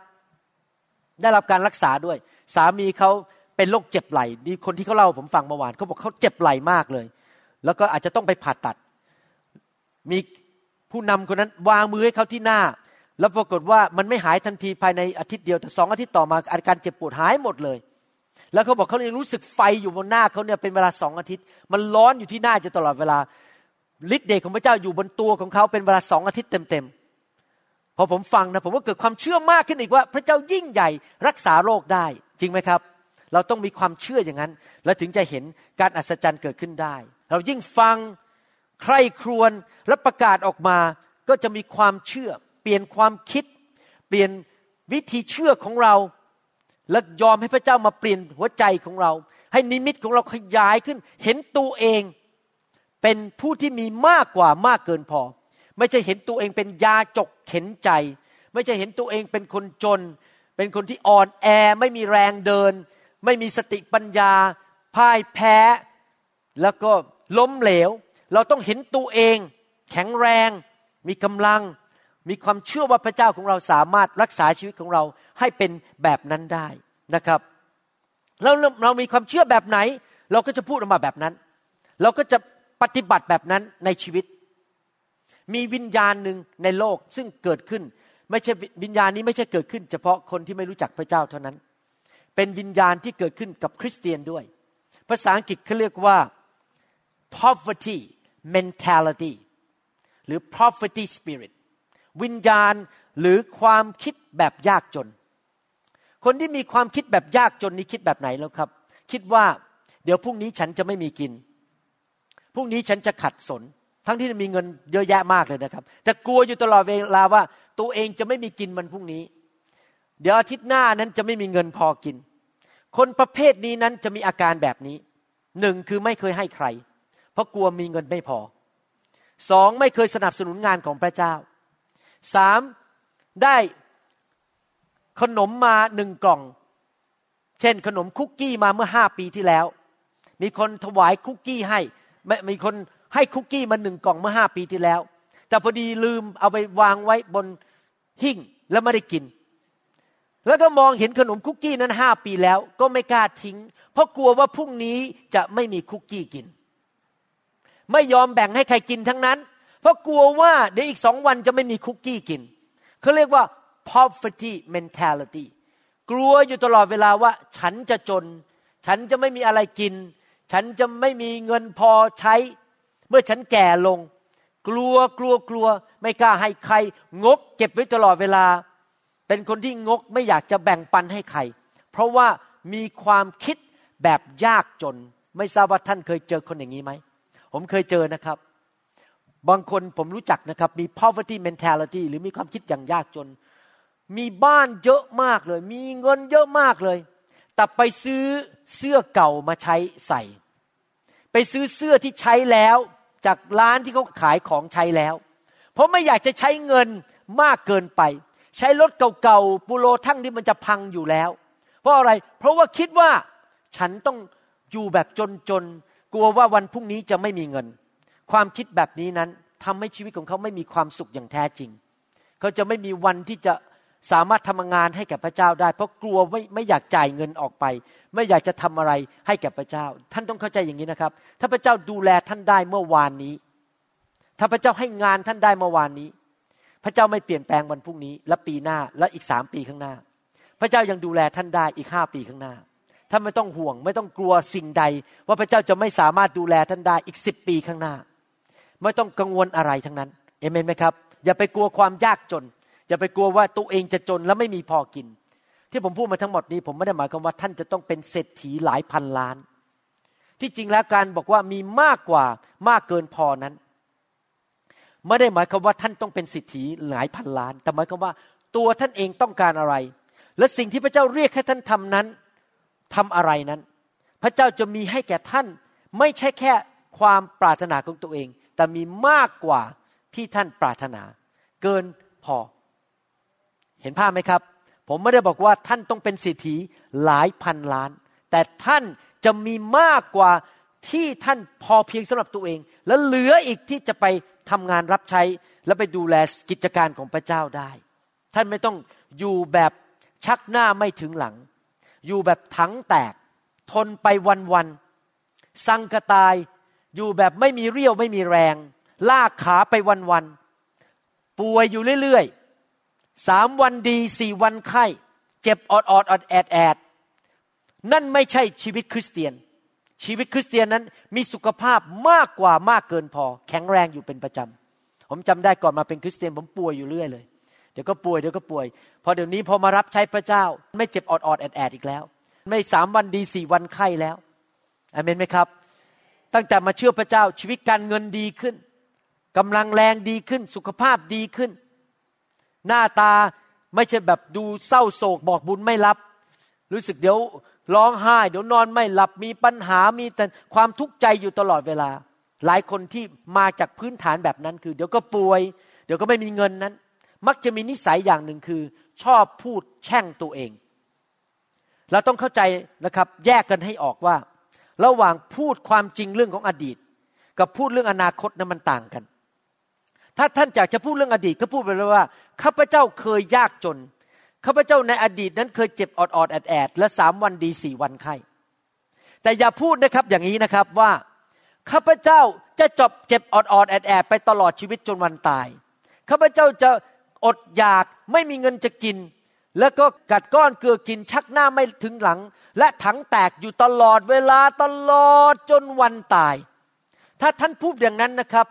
B: ได้รับการรักษาด้วย สามีเขาเป็นโรคเจ็บไหล่นี่คนที่เขาเล่าผมฟังเมื่อวานเขาบอกเขาเจ็บไหล่มากเลย แล้วก็อาจจะต้องไปผ่าตัด มีผู้นำคนนั้นวางมือให้เขาที่หน้า แล้วปรากฏว่ามันไม่หายทันทีภายในอาทิตย์เดียวแต่สองอาทิตย์ต่อมาอาการเจ็บปวดหายหมดเลย แล้วเขาบอกเขาเลยรู้สึกไฟอยู่บนหน้าเขาเนี่ยเป็นเวลาสองอาทิตย์ มันร้อนอยู่ที่หน้าอยู่ตลอดเวลา ฤทธิ์เดชของพระเจ้าอยู่บนตัวของเขาเป็นเวลาสองอาทิตย์เต็มๆ พอผมฟังนะผมก็เกิดความเชื่อมากขึ้นอีกว่า พระเจ้ายิ่งใหญ่รักษาโรคได้ จริงไหมครับ เราต้องมีความเชื่ออย่างนั้น แล้วถึงจะเห็นการอัศจรรย์เกิดขึ้นได้ เรายิ่งฟังใคร่ครวญและประกาศออกมา ก็จะมีความเชื่อ เปลี่ยนความคิด เปลี่ยนวิธีเชื่อของเรา และยอมให้พระเจ้ามาเปลี่ยนหัวใจของเรา ให้นิมิตของเราขยายขึ้น เห็นตัวเอง เป็นผู้ที่มีมากกว่ามากเกินพอ ไม่ใช่เห็นตัวเองเป็นยาจกเข็นใจ ไม่ใช่เห็นตัวเองเป็นคนจน เป็นคนที่อ่อนแอ ไม่มีแรงเดิน ไม่มีสติปัญญา พ่ายแพ้ แล้วก็ล้มเหลว เราต้องเห็นตัวเอง แข็งแรง มีกำลัง มีความเชื่อว่าพระเจ้าของเราสามารถรักษาชีวิตของเราให้เป็นแบบนั้นได้นะครับแล้วเรามีความเชื่อแบบไหน เราก็จะพูดออกมาแบบนั้น เราก็จะ ปฏิบัติแบบนั้นในชีวิต มีวิญญาณหนึ่งในโลกซึ่งเกิดขึ้นไม่ใช่วิญญาณนี้ไม่ใช่เกิดขึ้น เฉพาะคนที่ไม่รู้จักพระเจ้าเท่านั้น เป็นวิญญาณที่เกิดขึ้นกับคริสเตียนด้วย ภาษาอังกฤษเขาเรียกว่า poverty mentality หรือ poverty spirit วิญญาณหรือความคิดแบบยากจน คนที่มีความคิดแบบยากจนนี้คิดแบบไหนแล้วครับ คิดว่าเดี๋ยวพรุ่งนี้ฉันจะไม่มีกิน พรุ่งนี้ฉันจะขัดสน ทั้งที่มีเงินเยอะแยะมากเลยนะครับ แต่กลัวอยู่ตลอดเวลาว่า ตัวเองจะไม่มีกินมันพรุ่งนี้ เดี๋ยวอาทิตย์หน้านั้นจะไม่มีเงินพอกิน คนประเภทนี้นั้นจะมีอาการแบบนี้หนึ่งคือไม่เคยให้ใคร เพราะกลัวมีเงินไม่พอสองไม่เคยสนับสนุนงานของพระเจ้าสามได้ขนมมาหนึ่งกล่อง เช่นขนมคุกกี้มาเมื่อห้าปีที่แล้ว มีคนถวายคุกกี้ให้ มีคนให้คุกกี้มาหนึ่งกล่องเมื่อห้าปีที่แล้ว แต่พอดีลืมเอาไปวางไว้บนหิ้งแล้วไม่ได้กิน แล้วก็มองเห็นขนมคุกกี้นั้นห้าปีแล้ว ก็ไม่กล้าทิ้ง เพราะกลัวว่าพรุ่งนี้จะไม่มีคุกกี้กิน ไม่ยอมแบ่งให้ใครกินทั้งนั้น เพราะกลัวว่าเดี๋ยวอีกสองวันจะไม่มีคุกกี้กินเขาเรียกว่า poverty mentality กลัวอยู่ตลอดเวลาว่า ฉันจะจน ฉันจะไม่มีอะไรกิน ฉันจะไม่มีเงินพอใช้ เมื่อฉันแก่ลง กลัวกลัวกลัว ไม่กล้าให้ใคร งกเก็บไว้ตลอดเวลา เป็นคนที่งกไม่อยากจะแบ่งปันให้ใคร เพราะว่ามีความคิดแบบยากจน ไม่ทราบว่าท่านเคยเจอคนอย่างนี้ไหม ผมเคยเจอนะครับ บางคนผมรู้จักนะครับ มี poverty mentality หรือมีความคิดอย่างยากจน มีบ้านเยอะมากเลย มีเงินเยอะมากเลย แต่ไปซื้อเสื้อเก่ามาใช้ใส่ ไปซื้อเสื้อที่ใช้แล้วจากร้านที่เขาขายของใช้แล้ว เพราะไม่อยากจะใช้เงินมากเกินไป ใช้รถเก่าๆปูโรทั้งที่มันจะพังอยู่แล้ว เพราะอะไรเพราะว่าคิดว่าฉันต้องอยู่แบบจนๆกลัวว่าวันพรุ่งนี้จะไม่มีเงิน ความคิดแบบนี้นั้นทำให้ชีวิตของเขาไม่มีความสุขอย่างแท้จริง เขาจะไม่มีวันที่จะ สามารถทำงานให้แก่พระเจ้าได้ เพราะกลัวไม่ไม่อยากจ่ายเงินออกไป ไม่อยากจะทำอะไรให้แก่พระเจ้า ท่านต้องเข้าใจอย่างนี้นะครับ ถ้าพระเจ้าดูแลท่านได้เมื่อวานนี้ ถ้าพระเจ้าให้งานท่านได้เมื่อวานนี้ พระเจ้าไม่เปลี่ยนแปลงวันพรุ่งนี้ และปีหน้าและอีกสามปีข้างหน้า พระเจ้ายังดูแลท่านได้อีกห้าปีข้างหน้าท่านไม่ต้องห่วง ไม่ต้องกลัวสิ่งใด ว่าพระเจ้าจะไม่สามารถดูแลท่านได้อีกสิบปีข้างหน้า ไม่ต้องกังวลอะไรทั้งนั้นเอเมนไหมครับ อย่าไปกลัวความยากจน อย่าไปกลัวว่าตัวเองจะจนแล้วไม่มีพอกิน ที่ผมพูดมาทั้งหมดนี้ ผมไม่ได้หมายความว่าท่านจะต้องเป็นเศรษฐีหลายพันล้าน ที่จริงแล้วการบอกว่ามีมากกว่ามากเกินพอนั้นไม่ได้หมายความว่าท่านต้องเป็นเศรษฐีหลายพันล้าน แต่หมายความว่าตัวท่านเองต้องการอะไร และสิ่งที่พระเจ้าเรียกให้ท่านทำนั้นทำอะไรนั้น พระเจ้าจะมีให้แก่ท่าน ไม่ใช่แค่ความปรารถนาของตัวเอง แต่มีมากกว่าที่ท่านปรารถนา เกินพอ เห็นภาพไหมครับ ผมไม่ได้บอกว่าท่านต้องเป็นเศรษฐีหลายพันล้าน แต่ท่านจะมีมากกว่าที่ท่านพอเพียงสำหรับตัวเอง และเหลืออีกที่จะไปทำงานรับใช้ และไปดูแลกิจการของพระเจ้าได้ ท่านไม่ต้องอยู่แบบชักหน้าไม่ถึงหลัง อยู่แบบถังแตก ทนไปวันๆสังกตาย อยู่แบบไม่มีเรี่ยวไม่มีแรง ลากขาไปวันๆป่วยอยู่เรื่อยๆ สามวันดีสี่วันไข้ เจ็บออดออดออดแอดแอดนั่นไม่ใช่ชีวิตคริสเตียน ชีวิตคริสเตียนนั้นมีสุขภาพมากกว่ามากเกินพอ แข็งแรงอยู่เป็นประจำผมจำได้ก่อนมาเป็นคริสเตียนผมป่วยอยู่เรื่อยเลยเดี๋ยวก็ป่วยเดี๋ยวก็ป่วย พอเดี๋ยวนี้พอมารับใช้พระเจ้า ไม่เจ็บออดออดแอดแอดอีกแล้ว ไม่สามวันดีสี่วันไข้แล้วอเมนไหมครับ ตั้งแต่มาเชื่อพระเจ้าชีวิตการเงินดีขึ้นกำลังแรงดีขึ้น สุขภาพดีขึ้น หน้าตาไม่ใช่แบบดูเศร้าโศกบอกบุญไม่รับ รู้สึกเดี๋ยวร้องไห้ เดี๋ยวนอนไม่หลับมีปัญหามีแต่ความทุกข์ใจอยู่ตลอดเวลา หลายคนที่มาจากพื้นฐานแบบนั้นคือ เดี๋ยวก็ป่วย เดี๋ยวก็ไม่มีเงินนั้น มักจะมีนิสัยอย่างหนึ่งคือ ชอบพูดแช่งตัวเอง เราต้องเข้าใจนะครับ แยกกันให้ออกว่า ระหว่างพูดความจริงเรื่องของอดีต กับพูดเรื่องอนาคตนั้นมันต่างกัน ถ้าท่านอยากจะพูดเรื่องอดีตก็พูดไปเลยว่าข้าพเจ้าเคยยากจนข้าพเจ้าในอดีตนั้นเคยเจ็บออดออดแอดแอดและสามวันดีสี่วันไข้แต่อย่าพูดนะครับอย่างนี้นะครับว่าข้าพเจ้าจะจบเจ็บออดออดแอดแอดไปตลอดชีวิตจนวันตายข้าพเจ้าจะอดอยากไม่มีเงินจะกิน แล้วก็กัดก้อนเกลือกินชักหน้าไม่ถึงหลัง และถังแตกอยู่ตลอดเวลาตลอดจนวันตาย ถ้าท่านพูดอย่างนั้นนะครับ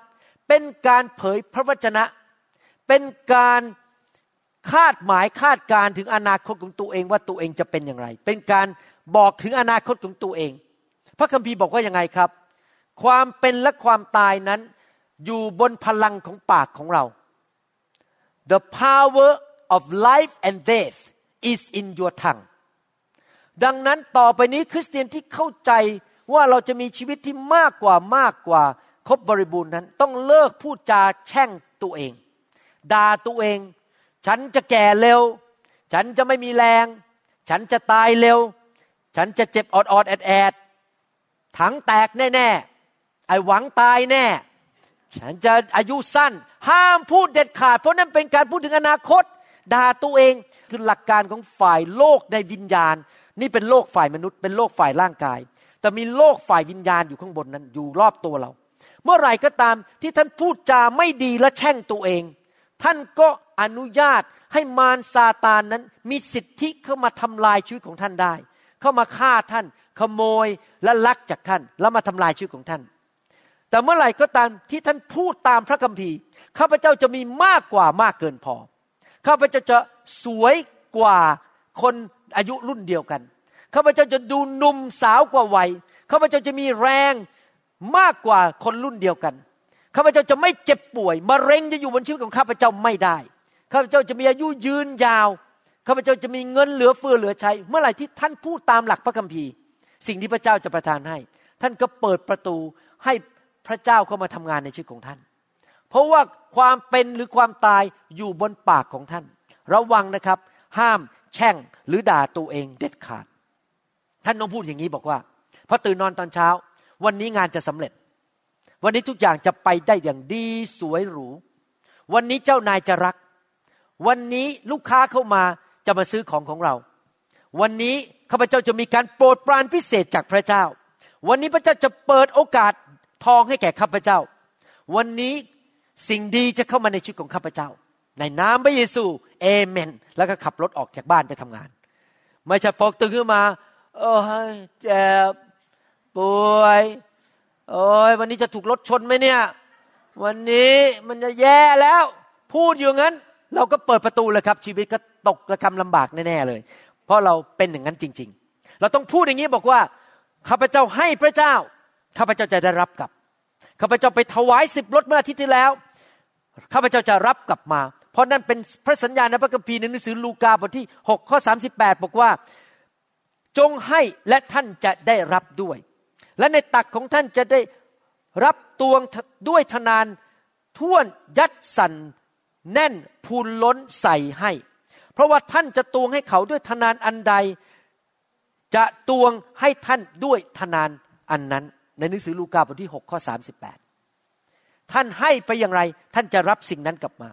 B: เป็นการเผยพระวจนะ เป็นการคาดหมายคาดการถึงอนาคตของตัวเองว่าตัวเองจะเป็นอย่างไร เป็นการบอกถึงอนาคตของตัวเอง พระคัมภีร์บอกว่ายังไงครับ ความเป็นและความตายนั้นอยู่บนพลังของปากของเรา the power of life and death is in your tongue ดังนั้นต่อไปนี้คริสเตียนที่เข้าใจว่าเราจะมีชีวิตที่มากกว่ามากกว่า ครบบริบูรณ์นั้น ต้องเลิกพูดจาแช่งตัวเองด่าตัวเอง ฉันจะแก่เร็ว ฉันจะไม่มีแรง ฉันจะตายเร็ว ฉันจะเจ็บอดอดแอดแอดถังแตกแน่ๆ ไอหวังตายแน่ ฉันจะอายุสั้น ห้ามพูดเด็ดขาด เพราะนั่นเป็นการพูดถึงอนาคตด่าตัวเองคือหลักการของฝ่ายโลกในวิญญาณ นี่เป็นโลกฝ่ายมนุษย์ เป็นโลกฝ่ายร่างกาย แต่มีโลกฝ่ายวิญญาณอยู่ข้างบนนั้น อยู่รอบตัวเรา เมื่อไหร่ก็ตามที่ท่านพูดจาไม่ดีและแช่งตัวเอง ท่านก็อนุญาตให้มารซาตานนั้นมีสิทธิเข้ามาทำลายชีวิตของท่านได้ เข้ามาฆ่าท่าน ขโมยและลักจากท่าน แล้วมาทำลายชีวิตของท่าน แต่เมื่อไหร่ก็ตามที่ท่านพูดตามพระคัมภีร์ข้าพเจ้าจะมีมากกว่ามากเกินพอข้าพเจ้าจะสวยกว่าคนอายุรุ่นเดียวกันข้าพเจ้าจะดูหนุ่มสาวกว่าวัยข้าพเจ้าจะมีแรง มากกว่าคนรุ่นเดียวกันข้าพเจ้าจะไม่เจ็บป่วยมะเร็งจะอยู่บนชีวิตของข้าพเจ้าไม่ได้ข้าพเจ้าจะมีอายุยืนยาวข้าพเจ้าจะมีเงินเหลือเฟือเหลือใช้ เมื่อไหร่ที่ท่านพูดตามหลักพระคัมภีร์ สิ่งที่พระเจ้าจะประทานให้ ท่านก็เปิดประตูให้พระเจ้าเข้ามาทำงานในชีวิตของท่าน เพราะว่าความเป็นหรือความตายอยู่บนปากของท่าน ระวังนะครับ ห้ามแช่งหรือด่าตัวเองเด็ดขาด ท่านต้องพูดอย่างนี้บอกว่าพอตื่นนอนตอนเช้า วันนี้งานจะสำเร็จ วันนี้ทุกอย่างจะไปได้อย่างดีสวยหรู วันนี้เจ้านายจะรัก วันนี้ลูกค้าเข้ามาจะมาซื้อของของเรา วันนี้ข้าพเจ้าจะมีการโปรดปรานพิเศษจากพระเจ้า วันนี้พระเจ้าจะเปิดโอกาสทองให้แก่ข้าพเจ้า วันนี้สิ่งดีจะเข้ามาในชีวิตของข้าพเจ้า ในนามพระเยซูเอเมน แล้วก็ขับรถออกจากบ้านไปทำงาน ไม่ใช่พอตื่นขึ้นมาโอ้ยเจ็บ ป่วยโอ้ยวันนี้จะถูกรถชนไหมเนี่ย วันนี้มันจะแย่แล้ว พูดอยู่งั้น เราก็เปิดประตูเลยครับ ชีวิตก็ตกระกำลำบากแน่ๆเลย เพราะเราเป็นอย่างนั้นจริง ๆ เราต้องพูดอย่างนี้บอกว่าข้าพเจ้าให้พระเจ้าข้าพเจ้าจะได้รับกลับข้าพเจ้าไปถวายสิบรถเมื่ออาทิตย์ที่แล้วข้าพเจ้าจะรับกลับมา เพราะนั่นเป็นพระสัญญาในพระคัมภีร์ในหนังสือลูกาบทที่6ข้อ38บอกว่า จงให้และท่านจะได้รับด้วย และในตักของท่านจะได้รับตวงด้วยทนานท่วนยัดสันแน่นพูนล้นใส่ให้ เพราะว่าท่านจะตวงให้เขาด้วยทนานอันใด จะตวงให้ท่านด้วยทนานอันนั้น ในหนังสือลูกาบทที่ 6 ข้อ 38 ท่านให้ไปอย่างไร ท่านจะรับสิ่งนั้นกลับมา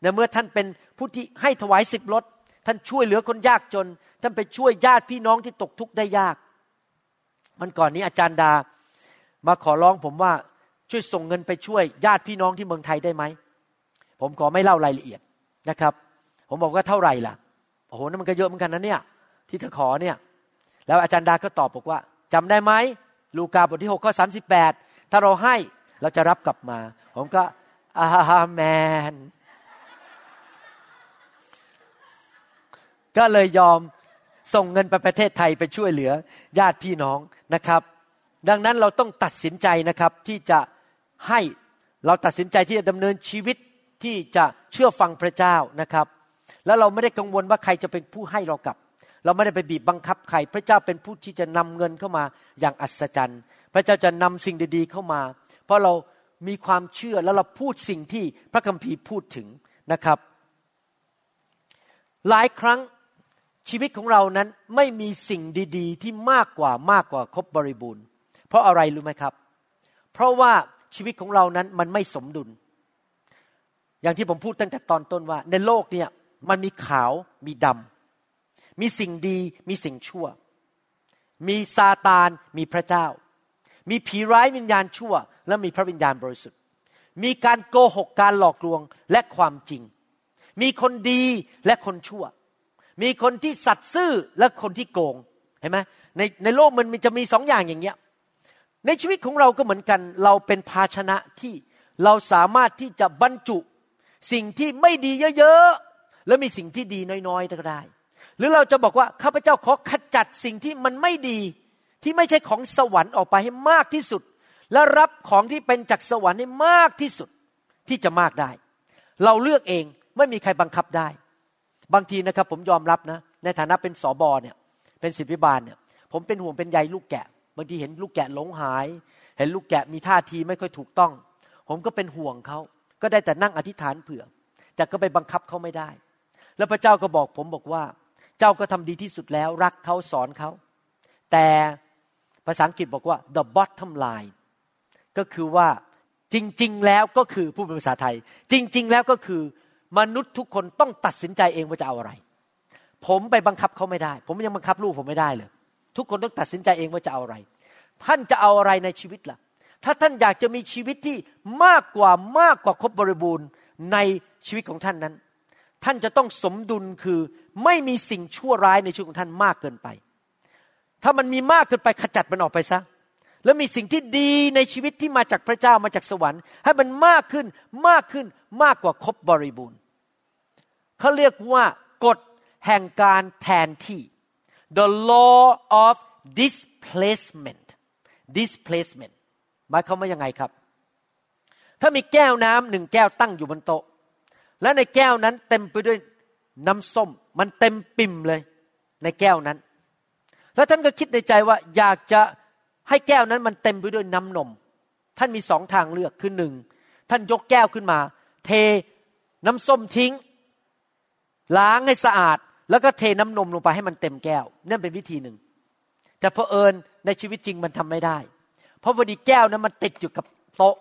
B: ในเมื่อท่านเป็นผู้ที่ให้ถวายสิบรถท่านช่วยเหลือคนยากจน ท่านไปช่วยญาติพี่น้องที่ตกทุกข์ได้ยาก มันก่อนนี้อาจารย์ดา มาขอร้องผมว่าช่วยส่งเงินไปช่วยญาติพี่น้องที่เมืองไทยได้ไหม ผมขอไม่เล่ารายละเอียดนะครับ ผมบอกว่าเท่าไหร่ล่ะโอ้โหนั่นมันก็เยอะเหมือนกันนะเนี่ยที่เธอขอเนี่ย แล้วอาจารย์ดาก็ตอบบอกว่าจำได้ไหมลูกาบทที่6ข้อ38 ถ้าเราให้เราจะรับกลับมา ผมก็อาเมนก็เลยยอม ส่งเงินไปประเทศไทยไปช่วยเหลือญาติพี่น้องนะครับ ดังนั้นเราต้องตัดสินใจนะครับที่จะให้เราตัดสินใจที่จะดำเนินชีวิตที่จะเชื่อฟังพระเจ้านะครับ แล้วเราไม่ได้กังวลว่าใครจะเป็นผู้ให้เรากลับ เราไม่ได้ไปบีบบังคับใคร พระเจ้าเป็นผู้ที่จะนำเงินเข้ามาอย่างอัศจรรย์ พระเจ้าจะนำสิ่งดีๆเข้ามา เพราะเรามีความเชื่อแล้วเราพูดสิ่งที่พระคัมภีร์พูดถึงนะครับ หลายครั้ง ชีวิตของเรานั้นไม่มีสิ่งดีๆ ที่มากกว่ามากกว่าครบบริบูรณ์ เพราะอะไรรู้ไหมครับ เพราะว่าชีวิตของเรานั้นมันไม่สมดุล อย่างที่ผมพูดตั้งแต่ตอนต้นว่า ในโลกเนี่ยมันมีขาวมีดำมีสิ่งดีมีสิ่งชั่ว มีซาตานมีพระเจ้า มีผีร้ายวิญญาณชั่ว และมีพระวิญญาณบริสุทธิ์ มีการโกหกการหลอกลวงและความจริง มีคนดีและคนชั่ว มีคนที่สัตย์ซื่อและคนที่โกงเห็นไหมในในโลกมันจะมีสองอย่างอย่างเงี้ยในชีวิตของเราก็เหมือนกัน เราเป็นภาชนะที่เราสามารถที่จะบรรจุ สิ่งที่ไม่ดีเยอะๆแล้วมีสิ่งที่ดีน้อยๆก็ได้ หรือเราจะบอกว่าข้าพเจ้าขอขจัดสิ่งที่มันไม่ดีที่ไม่ใช่ของสวรรค์ออกไปให้มากที่สุด และรับของที่เป็นจากสวรรค์ให้มากที่สุดที่จะมากได้ เราเลือกเองไม่มีใครบังคับได้ บางทีนะครับผมยอมรับนะ ในฐานะเป็นสอบอเนี่ย เป็นศิษย์บาลเนี่ย ผมเป็นห่วงเป็นใยลูกแกะ บางทีเห็นลูกแกะหลงหาย เห็นลูกแกะมีท่าทีไม่ค่อยถูกต้อง ผมก็เป็นห่วงเขา ก็ได้แต่นั่งอธิษฐานเผื่อ แต่ก็ไปบังคับเขาไม่ได้ แล้วพระเจ้าก็บอกผมบอกว่า เจ้าก็ทำดีที่สุดแล้ว รักเขาสอนเขา แต่ภาษาอังกฤษบอกว่า the bottom line ก็คือว่าจริง ๆ แล้วก็คือพูดเป็นภาษาไทย จริง ๆ แล้วก็คือ มนุษย์ทุกคนต้องตัดสินใจเองว่าจะเอาอะไร ผมไปบังคับเขาไม่ได้ ผมยังบังคับลูกผมไม่ได้เลย ทุกคนต้องตัดสินใจเองว่าจะเอาอะไร ท่านจะเอาอะไรในชีวิตล่ะ ถ้าท่านอยากจะมีชีวิตที่มากกว่ามากกว่าครบบริบูรณ์ในชีวิตของท่านนั้น ท่านจะต้องสมดุลคือไม่มีสิ่งชั่วร้ายในชีวิตของท่านมากเกินไป ถ้ามันมีมากเกินไปขจัดมันออกไปซะแล้วมีสิ่งที่ดีในชีวิตที่มาจากพระเจ้ามาจากสวรรค์ ให้มันมากขึ้นมากขึ้นมากกว่าครบบริบูรณ์ เขาเรียกว่ากฎแห่งการแทนที่ the law of displacement displacement หมายความว่ายังไงครับ ถ้ามีแก้วน้ำหนึ่งแก้วตั้งอยู่บนโต๊ะ และในแก้วนั้นเต็มไปด้วยน้ำส้ม มันเต็มปิ่มเลยในแก้วนั้น แล้วท่านก็คิดในใจว่าอยากจะให้แก้วนั้นมันเต็มไปด้วยน้ำนม ท่านมีสองทางเลือกคือหนึ่งท่านยกแก้วขึ้นมา เทน้ำส้มทิ้ง ล้างให้สะอาด แล้วก็เทน้ำนมลงไปให้มันเต็มแก้วนั่นเป็นวิธีหนึ่ง แต่เพอเอิญในชีวิตจริงมันทำไม่ได้ เพราะพอดีแก้วนั้นมันติดอยู่กับโต๊ะ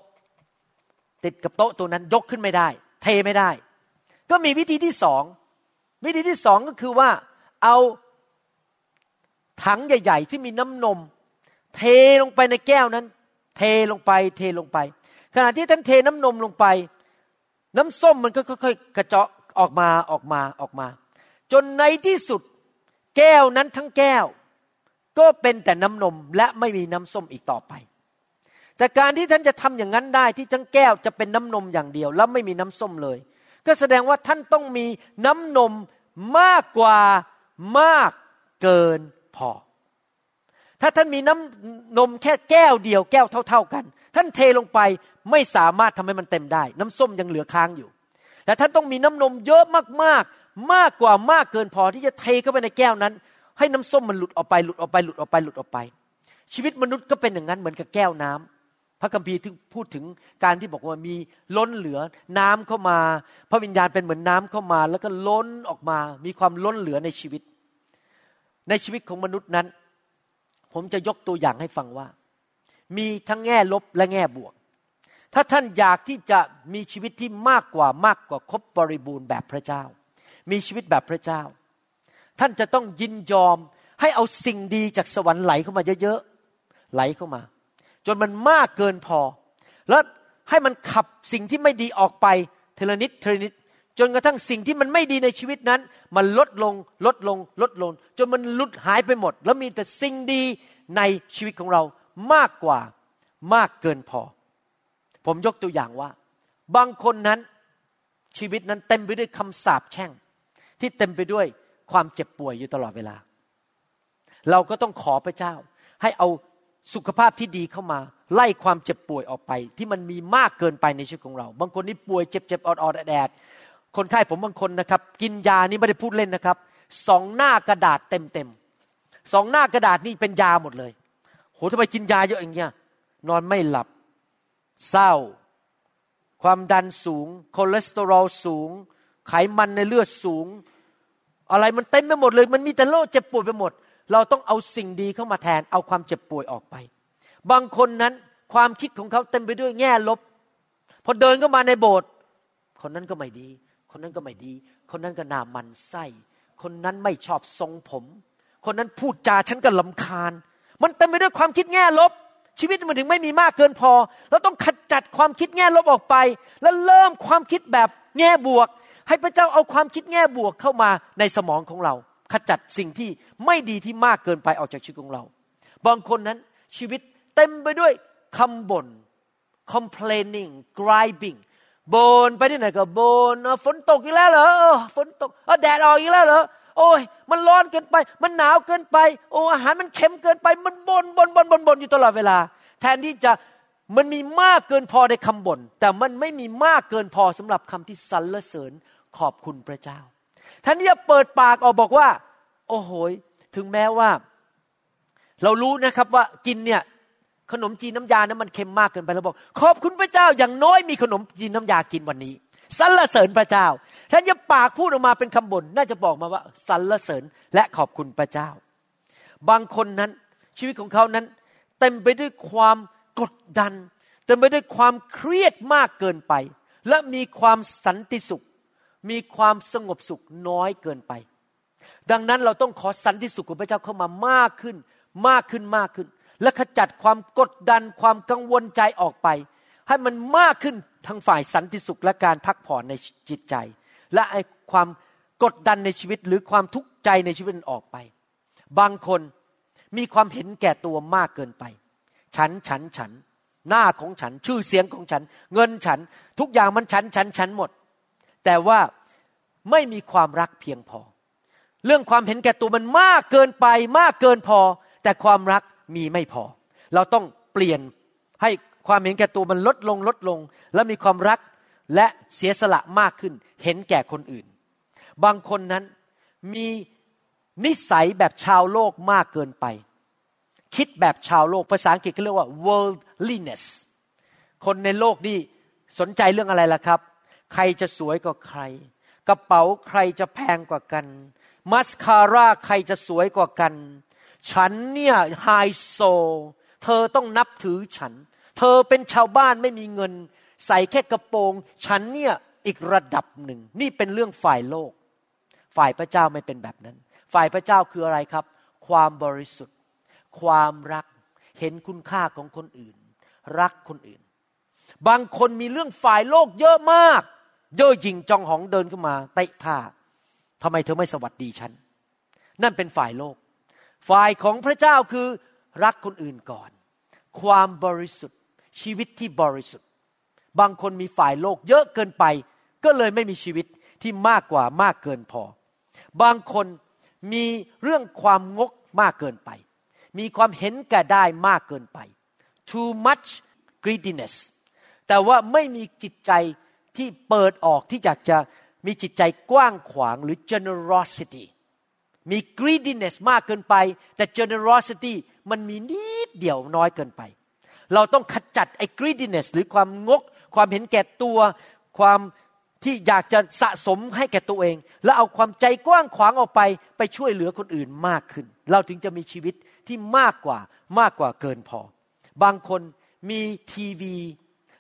B: ติดกับโต๊ะตัวนั้นยกขึ้นไม่ได้ เทไม่ได้ ก็มีวิธีที่สองวิธีที่สองก็คือว่าเอาถังใหญ่ ๆ ที่มีน้ำนม เทลงไปในแก้วนั้น เทลงไปเทลงไป ขณะที่ท่านเทน้ำนมลงไป น้ำส้มมันก็ค่อยๆกระเจาะ ออกมาออกมาออกมา จนในที่สุดแก้วนั้นทั้งแก้ว ก็เป็นแต่น้ำนมและไม่มีน้ำส้มอีกต่อไป แต่การที่ท่านจะทำอย่างนั้นได้ที่ทั้งแก้วจะเป็นน้ำนมอย่างเดียว แล้วไม่มีน้ำส้มเลย ก็แสดงว่าท่านต้องมีน้ำนมมากกว่ามากเกินพอ ถ้าท่านมีน้ำนมแค่แก้วเดียวแก้วเท่า ๆกัน ท่านเทลงไปไม่สามารถทำให้มันเต็มได้ น้ำส้มยังเหลือค้างอยู่ แต่ท่านต้องมีน้ำนมเยอะมากๆ มากกว่ามากเกินพอที่จะเทเข้าไปในแก้วนั้น ให้น้ำส้มมันหลุดออกไปหลุดออกไปหลุดออกไปหลุดออกไป ชีวิตมนุษย์ก็เป็นอย่างนั้นเหมือนกับแก้วน้ำพระคัมภีร์ถึงพูดถึงการที่บอกว่ามีล้นเหลือน้ำเข้ามา พระวิญญาณเป็นเหมือนน้ำเข้ามา แล้วก็ล้นออกมา มีความล้นเหลือในชีวิต ในชีวิตของมนุษย์นั้น ผมจะยกตัวอย่างให้ฟังว่า มีทั้งแง่ลบและแง่บวก ถ้าท่านอยากที่จะมีชีวิตที่มากกว่ามากกว่าครบบริบูรณ์แบบพระเจ้า มีชีวิตแบบพระเจ้า ท่านจะต้องยินยอมให้เอาสิ่งดีจากสวรรค์ไหลเข้ามาเยอะๆไหลเข้ามา จนมันมากเกินพอ แล้วให้มันขับสิ่งที่ไม่ดีออกไปเทละนิดเทละนิดจนกระทั่งสิ่งที่มันไม่ดีในชีวิตนั้น มันลดลงลดลงลดลง จนมันลุดหายไปหมด แล้วมีแต่สิ่งดีในชีวิตของเรามากกว่ามากเกินพอ ผมยกตัวอย่างว่า บางคนนั้นชีวิตนั้นเต็มไปด้วยคำสาปแช่ง ที่เต็มไปด้วยความเจ็บป่วยอยู่ตลอดเวลา เราก็ต้องขอพระเจ้า ให้เอาสุขภาพที่ดีเข้ามา ไล่ความเจ็บป่วยออกไป ที่มันมีมากเกินไปในชีวิตของเรา บางคนนี่ป่วยเจ็บเจ็บออดออดแดดคนไข้ผมบางคนนะครับ กินยานี่ไม่ได้พูดเล่นนะครับสองหน้ากระดาษเต็มเต็มสองหน้ากระดาษนี่เป็นยาหมดเลยโหทำไมกินยาเยอะอย่างเงี้ยนอนไม่หลับ เศร้า ความดันสูงคอเลสเตอรอลสูง ไขมันในเลือดสูง อะไรมันเต็มไปหมดเลย มันมีแต่โรคเจ็บป่วยไปหมด เราต้องเอาสิ่งดีเข้ามาแทน เอาความเจ็บป่วยออกไป บางคนนั้นความคิดของเขาเต็มไปด้วยแง่ลบ พอเดินเข้ามาในโบสถ์คนนั้นก็ไม่ดี คนนั้นก็ไม่ดี คนนั้นก็หน้ามันไส้ คนนั้นไม่ชอบทรงผม คนนั้นพูดจาฉันก็ลำคาญ มันเต็มไปด้วยความคิดแง่ลบ ชีวิตมันถึงไม่มีมากเกินพอ เราต้องขจัดความคิดแง่ลบออกไป แล้วเริ่มความคิดแบบแง่บวก ให้พระเจ้าเอาความคิดแง่บวกเข้ามาในสมองของเรา ขจัดสิ่งที่ไม่ดีที่มากเกินไปออกจากชีวิตของเรา บางคนนั้นชีวิตเต็มไปด้วยคำบ่น complaining griping บนไปที่ไหนก็บนฝนตกอีกแล้วเหรอฝนตกแดดออกอีกแล้วเหรอ โอ้ย มันร้อนเกินไป มันหนาวเกินไป โอ้อาหารมันเค็มเกินไป มันบนบนบนบนบนอยู่ตลอดเวลา แทนที่จะมันมีมากเกินพอในคำบ่นแต่มันไม่มีมากเกินพอสำหรับคำที่สรรเสริญขอบคุณพระเจ้าท่านที่จะเปิดปากออกบอกว่า โอ้โหถึงแม้ว่า เรารู้นะครับว่ากินเนี่ยขนมจีนน้ำยานะมันเค็มมากเกินไปเราบอก ขอบคุณพระเจ้าอย่างน้อยมีขนมจีนน้ำยากินวันนี้ สรรเสริญพระเจ้าท่านจะปากพูดออกมาเป็นคำบ่นน่าจะบอกมาว่าสรรเสริญและขอบคุณพระเจ้า บางคนนั้นชีวิตของเขานั้น เต็มไปด้วยความกดดัน เต็มไปด้วยความเครียดมากเกินไป และมีความสันติสุข มีความสงบสุขน้อยเกินไป ดังนั้นเราต้องขอสันติสุขของพระเจ้าเข้ามามากขึ้น มากขึ้นมากขึ้น และขจัดความกดดันความกังวลใจออกไป ให้มันมากขึ้นทางฝ่ายสันติสุขและการพักผ่อนในจิตใจ และไอความกดดันในชีวิตหรือความทุกข์ใจในชีวิตออกไป บางคนมีความเห็นแก่ตัวมากเกินไป ฉันฉันฉัน หน้าของฉันชื่อเสียงของฉัน เงินฉัน ทุกอย่างมันฉันฉันฉันหมด แต่ว่าไม่มีความรักเพียงพอ เรื่องความเห็นแก่ตัวมันมากเกินไปมากเกินพอ แต่ความรักมีไม่พอ เราต้องเปลี่ยนให้ ความเห็นแก่ตัวมันลดลงลดลง แล้วมีความรักและเสียสละมากขึ้น เห็นแก่คนอื่น บางคนนั้นมีนิสัยแบบชาวโลกมากเกินไป คิดแบบชาวโลกภาษาอังกฤษเขาเรียกว่า worldliness คนในโลกนี่สนใจเรื่องอะไรล่ะครับ ใครจะสวยกว่าใคร กระเป๋าใครจะแพงกว่ากัน มัสคาร่าใครจะสวยกว่ากัน ฉันเนี่ยไฮโซ เธอต้องนับถือฉัน เธอเป็นชาวบ้านไม่มีเงิน ใส่แค่กระโปรง ฉันเนี่ยอีกระดับหนึ่ง นี่เป็นเรื่องฝ่ายโลก ฝ่ายพระเจ้าไม่เป็นแบบนั้น ฝ่ายพระเจ้าคืออะไรครับ ความบริสุทธิ์ ความรักเห็นคุณค่าของคนอื่น รักคนอื่น บางคนมีเรื่องฝ่ายโลกเยอะมาก เย่อหยิ่งจองหองเดินขึ้นมาเตะท่าทำไมเธอไม่สวัสดีฉัน นั่นเป็นฝ่ายโลก ฝ่ายของพระเจ้าคือรักคนอื่นก่อน ความบริสุทธิ์ ชีวิตที่บริสุทธิ์ บางคนมีฝ่ายโลกเยอะเกินไป ก็เลยไม่มีชีวิตที่มากกว่ามากเกินพอ บางคนมีเรื่องความงกมากเกินไป มีความเห็นแก่ได้มากเกินไป too much greediness แต่ว่าไม่มีจิตใจที่เปิดออกที่อยากจะมีจิตใจกว้างขวางหรือ generosity มี greediness มากเกินไป แต่ generosity มันมีนิดเดียวน้อยเกินไป เราต้องขจัดไอ้ greediness หรือความงก ความเห็นแก่ตัว ความที่อยากจะสะสมให้แก่ตัวเอง แล้วเอาความใจกว้างขวางออกไปไปช่วยเหลือคนอื่นมากขึ้น เราถึงจะมีชีวิตที่มากกว่ามากกว่าเกินพอ บางคนมีทีวี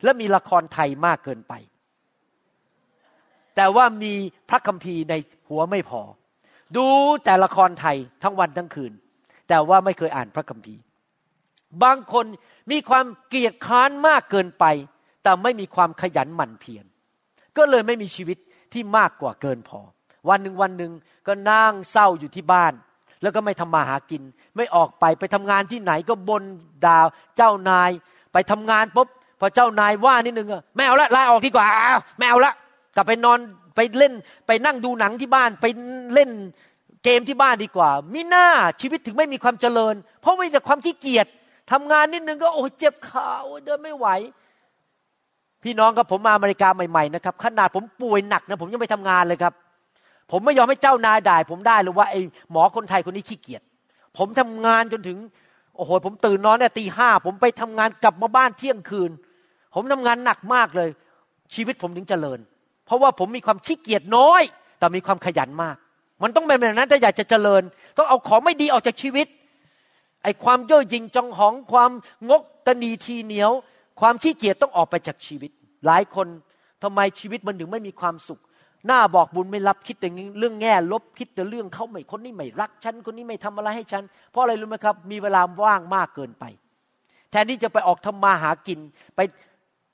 B: และมีละครไทยมากเกินไป แต่ว่ามีพระคัมภีร์ในหัวไม่พอ ดูแต่ละครไทยทั้งวันทั้งคืน แต่ว่าไม่เคยอ่านพระคัมภีร์ บางคนมีความเกลียดค้านมากเกินไป แต่ไม่มีความขยันหมั่นเพียรก็เลยไม่มีชีวิตที่มากกว่าเกินพอ วันหนึ่งวันหนึ่งก็นั่งเศร้าอยู่ที่บ้าน แล้วก็ไม่ทำมาหากิน ไม่ออกไปไปทำงานที่ไหนก็บนดาวเจ้านาย ไปทำงานปุ๊บพอเจ้านายว่านิดนึงไม่เอาละลาออกดีกว่าไม่เอาละกลับไปนอนไปเล่นไปนั่งดูหนังที่บ้านไปเล่นเกมที่บ้านดีกว่ามิหน้าชีวิตถึงไม่มีความเจริญ เพราะมีแต่ความขี้เกียจ ทำงานนิดนึงก็โอ้เจ็บขาเดินไม่ไหว พี่น้องครับผมมาอเมริกาใหม่ๆนะครับขนาดผมป่วยหนักนะผมยังไปทำงานเลยครับ ผมไม่ยอมให้เจ้านายด่าผมได้หรือว่าไอ้หมอคนไทยคนนี้ขี้เกียจผมทำงานจนถึงโอ้โหผมตื่นนอนเนี่ยตีห้าผมไปทำงานกลับมาบ้านเที่ยงคืน ผมทำงานหนักมากเลย ชีวิตผมถึงเจริญ เพราะว่าผมมีความขี้เกียจน้อย แต่มีความขยันมาก มันต้องเป็นแบบนั้นถ้าอยากจะเจริญ ต้องเอาของไม่ดีออกจากชีวิต ไอ้ความเย่อหยิ่งจองหองความงกตนีทีเหนียว ความขี้เกียจต้องออกไปจากชีวิต หลายคนทำไมชีวิตมันถึงไม่มีความสุข หน้าบอกบุญไม่รับคิดแต่เรื่องแง่ลบคิดแต่เรื่องเขาไม่คนนี้ไม่รักฉันคนนี้ไม่ทำอะไรให้ฉัน เพราะอะไรรู้ไหมครับ มีเวลาว่างมากเกินไป แทนที่จะไปออกทำมาหากินไป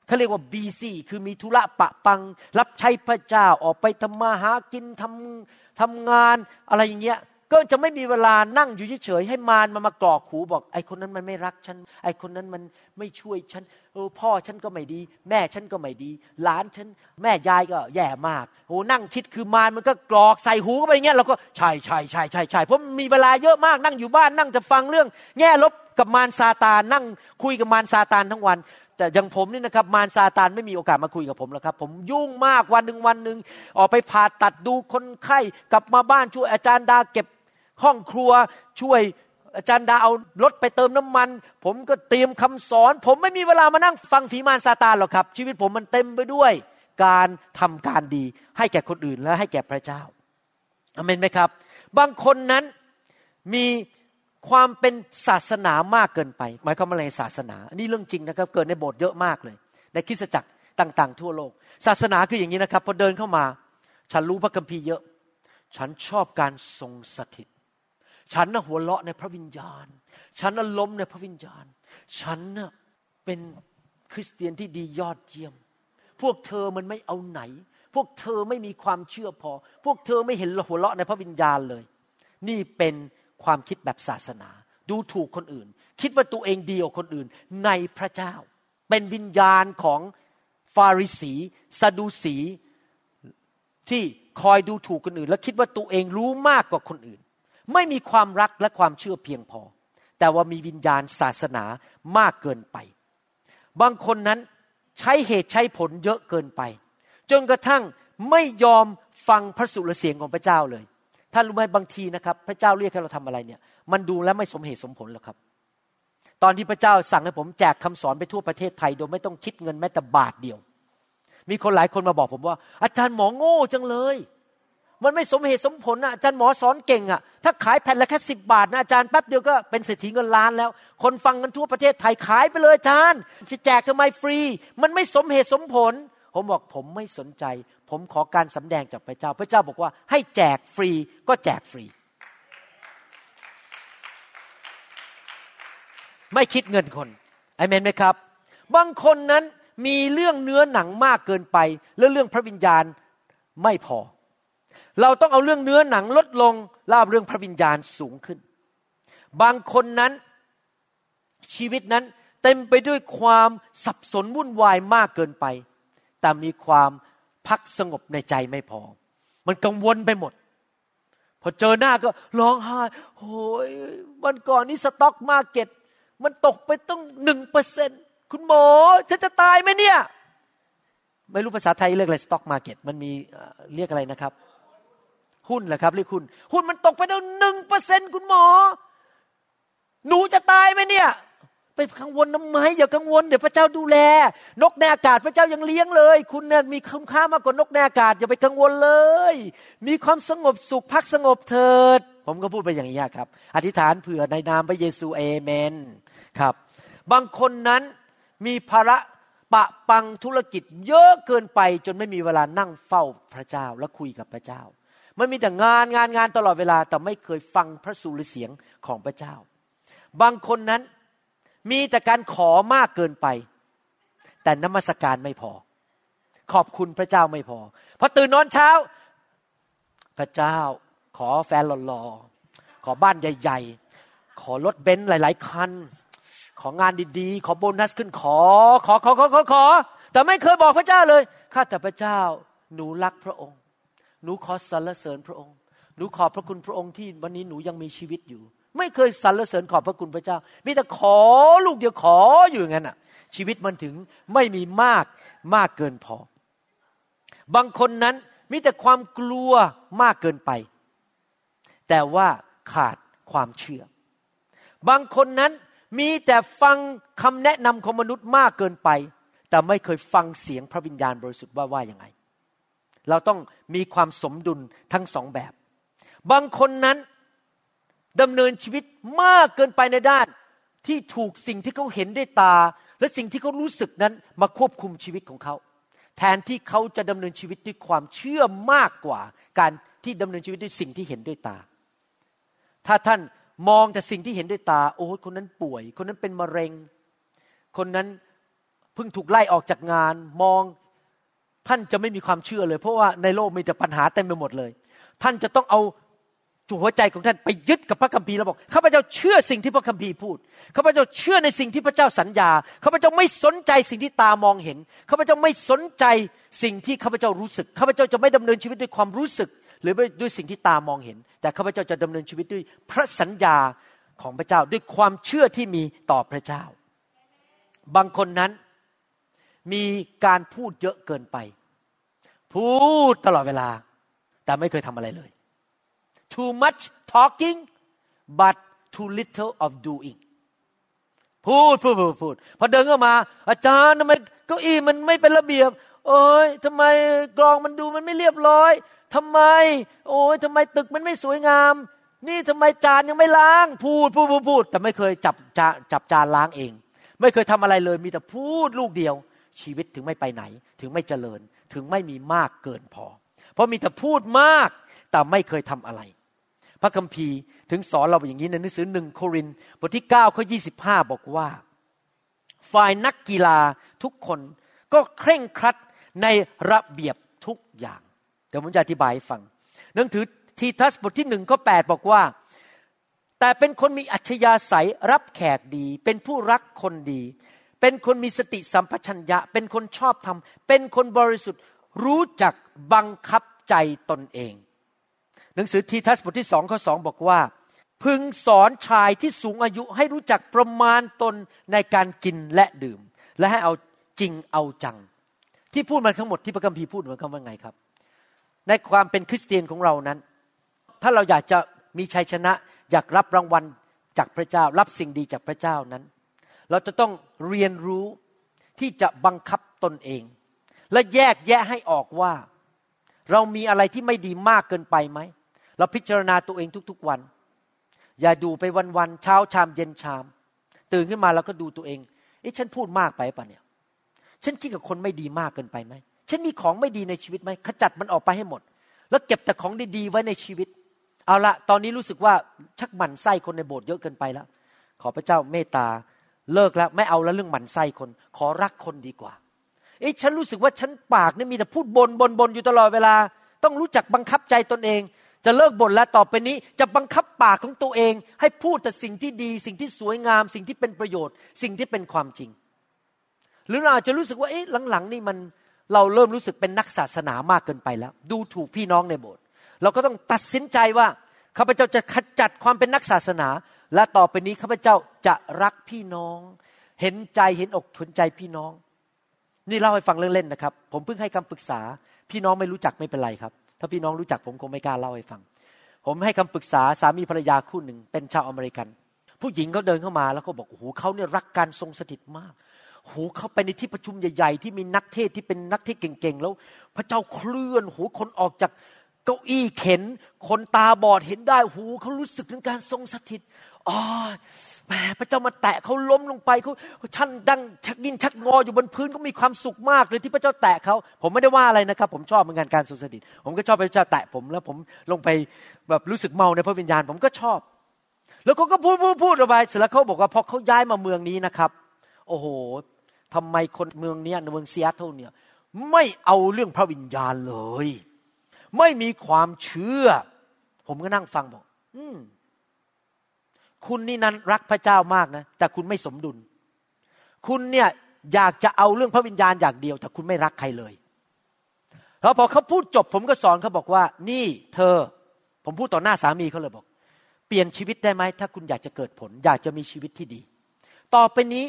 B: เขาเรียกว่าบีซีคือมีธุระปะปัง รับใช้พระเจ้าออกไปทำมาหากินทำทำงานอะไรอย่างเงี้ย ก็จะไม่มีเวลานั่งอยู่เฉยๆให้มารมามากรอกหูบอก ไอ้คนนั้นมันไม่รักฉัน ไอ้คนนั้นมันไม่ช่วยฉันเออพ่อฉันก็ไม่ดี แม่ฉันก็ไม่ดี หลานฉันแม่ยายก็แย่มากโอ้นั่งคิดคือมารมันก็กรอกใส่หูก็ไปอย่างเงี้ยเราก็ใช่ใช่ใช่ใช่ใช่เพราะมีเวลาเยอะมากนั่งอยู่บ้านนั่งจะฟังเรื่อง แง่ลบกับมารซาตานนั่งคุยกับมารซาตานทั้งวันแต่อย่างผมนี่นะครับมารซาตานไม่มีโอกาสมาคุยกับผมแล้วครับ ผมยุ่งมากวันหนึ่งวันหนึ่งออกไปผ่าตัดดูคนไข้กลับมาบ้านช่วยอาจารย์ดาเก็บ ห้องครัวช่วยอาจารย์ดาเอารถไปเติมน้ำมัน ผมก็เตรียมคำสอน ผมไม่มีเวลามานั่งฟังฝีมารซาตานหรอกครับ ชีวิตผมมันเต็มไปด้วย การทำการดี ให้แก่คนอื่นและให้แก่พระเจ้าอเมนไหมครับ บางคนนั้นมีความเป็นศาสนามากเกินไป หมายความว่าอะไรศาสนา อันนี้เรื่องจริงนะครับ เกิดในโบสถ์เยอะมากเลย ในคริสตจักรต่างๆ ทั่วโลก ศาสนาคืออย่างนี้นะครับพอเดินเข้ามา ฉันรู้พระคัมภีร์เยอะ ฉันชอบการทรงสถิต ฉันน่ะหัวเราะในพระวิญญาณ ฉันน่ะล้มในพระวิญญาณ ฉันน่ะเป็นคริสเตียนที่ดียอดเยี่ยม พวกเธอมันไม่เอาไหน พวกเธอไม่มีความเชื่อพอ พวกเธอไม่เห็นหัวเราะในพระวิญญาณเลย นี่เป็นความคิดแบบศาสนา ดูถูกคนอื่น คิดว่าตัวเองดีกว่าคนอื่น ในพระเจ้า เป็นวิญญาณของฟาริสีซาดูสีที่คอยดูถูกคนอื่น และคิดว่าตัวเองรู้มากกว่าคนอื่น ไม่มีความรักและความเชื่อเพียงพอ แต่ว่ามีวิญญาณศาสนามากเกินไป บางคนนั้นใช้เหตุใช้ผลเยอะเกินไป จนกระทั่งไม่ยอมฟังพระสุรเสียงของพระเจ้าเลยท่านรู้ไหมบางทีนะครับ พระเจ้าเรียกให้เราทำอะไรเนี่ย มันดูแล้วไม่สมเหตุสมผลหรอกครับ ตอนที่พระเจ้าสั่งให้ผมแจกคำสอนไปทั่วประเทศไทย โดยไม่ต้องคิดเงินแม้แต่บาทเดียว มีคนหลายคนมาบอกผมว่า อาจารย์หมอโง่จังเลย มันไม่สมเหตุสมผลนะอาจารย์หมอสอนเก่งอะถ้าขายแผ่นละแค่สิบาทนะอาจารย์แป๊บเดียวก็เป็นเศรษฐีเงินล้านแล้ว คนฟังกันทั่วประเทศไทยขายไปเลยอาจารย์จะแจกทำไมฟรี มันไม่สมเหตุสมผล ผมบอกผมไม่สนใจ ผมขอการสำแดงจากพระเจ้า พระเจ้าบอกว่าให้แจกฟรีก็แจกฟรี ไม่คิดเงินคนไอเมนไหมครับ บางคนนั้นมีเรื่องเนื้อหนังมากเกินไป และเรื่องพระวิญญาณไม่พอ เราต้องเอาเรื่องเนื้อหนังลดลงลาบเรื่องพระวิญญาณสูงขึ้น บางคนนั้นชีวิตนั้นเต็มไปด้วยความสับสนวุ่นวายมากเกินไป แต่มีความพักสงบในใจไม่พอ มันกังวลไปหมด พอเจอหน้าก็ร้องไห้โอ้ยวันก่อนนี้สต็อกมาเก็ต มันตกไปต้องหนึ่งเปอร์เซ็นคุณหมอ ฉันจะตายไหมเนี่ย ไม่รู้ภาษาไทยเรียกอะไรสต็อกมาเก็ต มันมีเรียกอะไรนะครับ หุ้นแหละครับเรียกหุ้น หุ้นมันตกไปตั้งหนึ่งเปอร์เซ็นคุณหมอ หนูจะตายไหมเนี่ย ไปกังวลน้ำไมอย่ากังวลเดี๋ยวพระเจ้าดูแล นกในอากาศพระเจ้ายังเลี้ยงเลย คุณเนี่ยมีคุณค่ามากกว่านกในอากาศอย่าไปกังวลเลย มีความสงบสุขพักสงบเถิด ผมก็พูดไปอย่างนี้ครับ อธิษฐานเผื่อในนามพระเยซูเอเมนครับ บางคนนั้นมีภาระปะปังธุรกิจเยอะเกินไปจนไม่มีเวลานั่งเฝ้าพระเจ้าและคุยกับพระเจ้า มันมีแต่งานงานงานตลอดเวลา แต่ไม่เคยฟังพระสุรเสียงของพระเจ้า บางคนนั้นมีแต่การขอมากเกินไป แต่นมัสการไม่พอ ขอบคุณพระเจ้าไม่พอพอตื่นนอนเช้า พระเจ้า ขอแฟนหล่อๆขอบ้านใหญ่ ๆ ขอรถเบนซ์หลาย ๆ คัน ของานดีๆ ขอโบนัสขึ้นขอ ขอขอขอขอขอแต่ไม่เคยบอกพระเจ้าเลยข้าแต่พระเจ้าหนูรักพระองค์ หนูขอสรรเสริญพระองค์ หนูขอบพระคุณพระองค์ที่วันนี้หนูยังมีชีวิตอยู่ ไม่เคยสรรเสริญขอบพระคุณพระเจ้า มีแต่ขอลูกเดียวขออยู่อย่างนั้นอะ ชีวิตมันถึงไม่มีมากมากเกินพอ บางคนนั้นมีแต่ความกลัวมากเกินไป แต่ว่าขาดความเชื่อ บางคนนั้นมีแต่ฟังคำแนะนำของมนุษย์มากเกินไป แต่ไม่เคยฟังเสียงพระวิญญาณบริสุทธิ์ว่าว่ายังไง เราต้องมีความสมดุลทั้งสองแบบ บางคนนั้นดำเนินชีวิตมากเกินไปในด้านที่ถูกสิ่งที่เขาเห็นด้วยตา และสิ่งที่เขารู้สึกนั้นมาควบคุมชีวิตของเขา แทนที่เขาจะดำเนินชีวิตด้วยความเชื่อมากกว่า การที่ดำเนินชีวิตด้วยสิ่งที่เห็นด้วยตา ถ้าท่านมองแต่สิ่งที่เห็นด้วยตา โอ้คนนั้นป่วย คนนั้นเป็นมะเร็ง คนนั้นเพิ่งถูกไล่ออกจากงาน มอง ท่านจะไม่มีความเชื่อเลย เพราะว่าในโลกมีแต่ปัญหาเต็มไปหมดเลย ท่านจะต้องเอาจุหัวใจของท่านไปยึดกับพระคัมภีร์แล้วบอกข้าพเจ้าเชื่อสิ่งที่พระคัมภีร์พูดข้าพเจ้าเชื่อในสิ่งที่พระเจ้าสัญญาข้าพเจ้าไม่สนใจสิ่งที่ตามองเห็นข้าพเจ้าไม่สนใจสิ่งที่ข้าพเจ้ารู้สึกข้าพเจ้าจะไม่ดำเนินชีวิตด้วยความรู้สึก หรือด้วยสิ่งที่ตามองเห็น แต่ข้าพเจ้าจะดำเนินชีวิตด้วยพระสัญญาของพระเจ้าด้วยความเชื่อที่มีต่อพระเจ้า บางคนนั้น มีการพูดเยอะเกินไป พูดตลอดเวลา แต่ไม่เคยทำอะไรเลย too much talking but too little of doing พูดพูดพูดพูดพอเดินเข้ามา อาจารย์ทำไมเก้าอี้มันไม่เป็นระเบียบ โอ้ยทำไมกรองมันดูมันไม่เรียบร้อยทำไม โอ้ยทำไมตึกมันไม่สวยงาม นี่ทำไมจานยังไม่ล้าง พูดพูดพูดพูดแต่ไม่เคยจับจาจับจานล้างเอง ไม่เคยทำอะไรเลย มีแต่พูดลูกเดียว ชีวิตถึงไม่ไปไหน ถึงไม่เจริญ ถึงไม่มีมากเกินพอ เพราะมีแต่พูดมากแต่ไม่เคยทำอะไร พระคัมภีร์ถึงสอนเราอย่างนี้ในหนังสือหนึ่งโครินบทที่9ข้อ25บอกว่า ฝ่ายนักกีฬาทุกคนก็เคร่งครัดในระเบียบทุกอย่างเดี๋ยวผมจะอธิบายให้ฟังหนังสือทีทัสบทที่หนึ่งข้อแปดบอกว่า แต่เป็นคนมีอัจฉริยะใสรับแขกดี เป็นผู้รักคนดี เป็นคนมีสติสัมปชัญญะ เป็นคนชอบธรรม เป็นคนบริสุทธิ์ รู้จักบังคับใจตนเอง หนังสือทีทัสบทที่สองข้อสองบอกว่า พึงสอนชายที่สูงอายุให้รู้จักประมาณตนในการกินและดื่ม และให้เอาจริงเอาจัง ที่พูดมาทั้งหมดที่พระคัมภีร์พูดมันคำว่าไงครับ ในความเป็นคริสเตียนของเรานั้น ถ้าเราอยากจะมีชัยชนะ อยากรับรางวัลจากพระเจ้า รับสิ่งดีจากพระเจ้านั้น เราจะต้องเรียนรู้ที่จะบังคับตนเอง และแยกแยะให้ออกว่า เรามีอะไรที่ไม่ดีมากเกินไปไหม เราพิจารณาตัวเองทุกๆวัน อย่าดูไปวันๆเช้าชามเย็นชาม ตื่นขึ้นมาแล้วก็ดูตัวเองเอ๊ะฉันพูดมากไปปะเนี่ย ฉันคิดกับคนไม่ดีมากเกินไปไหม ฉันมีของไม่ดีในชีวิตไหมขจัดมันออกไปให้หมด แล้วเก็บแต่ของดีๆไว้ในชีวิต เอาละตอนนี้รู้สึกว่าชักหมั่นไส้คนในโบสถ์เยอะเกินไปแล้ว ขอพระเจ้าเมตตา เลิกแล้วไม่เอาแล้วเรื่องหมั่นไส้คน ขอรักคนดีกว่า เอ๊ะฉันรู้สึกว่าฉันปากนี่มีแต่พูดบนบนบนอยู่ตลอดเวลา ต้องรู้จักบังคับใจตนเอง จะเลิกบ่นแล้วต่อไปนี้ จะบังคับปากของตัวเอง ให้พูดแต่สิ่งที่ดี สิ่งที่สวยงาม สิ่งที่เป็นประโยชน์ สิ่งที่เป็นความจริง หรือเราอาจจะรู้สึกว่าเอ๊ะหลังๆ นี่มันเราเริ่มรู้สึกเป็นนักศาสนามากเกินไปแล้ว ดูถูกพี่น้องในโบสถ์เราก็ต้องตัดสินใจว่าข้าพเจ้าจะขจัดความเป็นนักศาสนา และต่อไปนี้ข้าพเจ้าจะรักพี่น้อง เห็นใจเห็นอกเห็นใจพี่น้อง นี่เล่าให้ฟังเล่นๆนะครับ ผมเพิ่งให้คำปรึกษา พี่น้องไม่รู้จักไม่เป็นไรครับ ถ้าพี่น้องรู้จักผมคงไม่กล้าเล่าให้ฟัง ผมให้คำปรึกษาสามีภรรยาคู่หนึ่ง เป็นชาวอเมริกัน ผู้หญิงเขาเดินเข้ามาแล้วก็บอกโอ้โหเขาเนี่ยรักการทรงสถิตมากโหเขาไปในที่ประชุมใหญ่ ๆ ที่มีนักเทศที่เป็นนักเทศเก่งๆแล้ว พระเจ้าเคลื่อนโหคนออกจาก เก้าอี้เข็น คนตาบอดเห็นได้โหเขารู้สึกถึงการทรงสถิตอ๋อแหมพระเจ้ามาแตะเขาล้มลงไปเขาชันดังชักยินชักงออยู่บนพื้นเขามีความสุขมากเลยที่พระเจ้าแตะเขาผมไม่ได้ว่าอะไรนะครับ ผมชอบเหมือนกันการทรงสถิต ผมก็ชอบพระเจ้าแตะผมแล้วผมลงไปแบบรู้สึกเมาในพระวิญญาณ ผมก็ชอบ แล้วเขาก็พูดพูดพูดออกไปเสร็จแล้วเขาบอกว่าพอเขาย้ายมาเมืองนี้นะครับ โอ้โหทำไมคนเมืองนี้เมืองซีแอตเทิลเนี่ยไม่เอาเรื่องพระวิญญาณเลย ไม่มีความเชื่อ ผมก็นั่งฟังบอก อืมคุณนี่นั้นรักพระเจ้ามากนะ แต่คุณไม่สมดุล คุณเนี่ยอยากจะเอาเรื่องพระวิญญาณอย่างเดียว แต่คุณไม่รักใครเลย แล้วพอเขาพูดจบ ผมก็สอนเขาบอกว่า นี่เธอ ผมพูดต่อหน้าสามีเขาเลยบอก เปลี่ยนชีวิตได้ไหมถ้าคุณอยากจะเกิดผล อยากจะมีชีวิตที่ดี ต่อไปนี้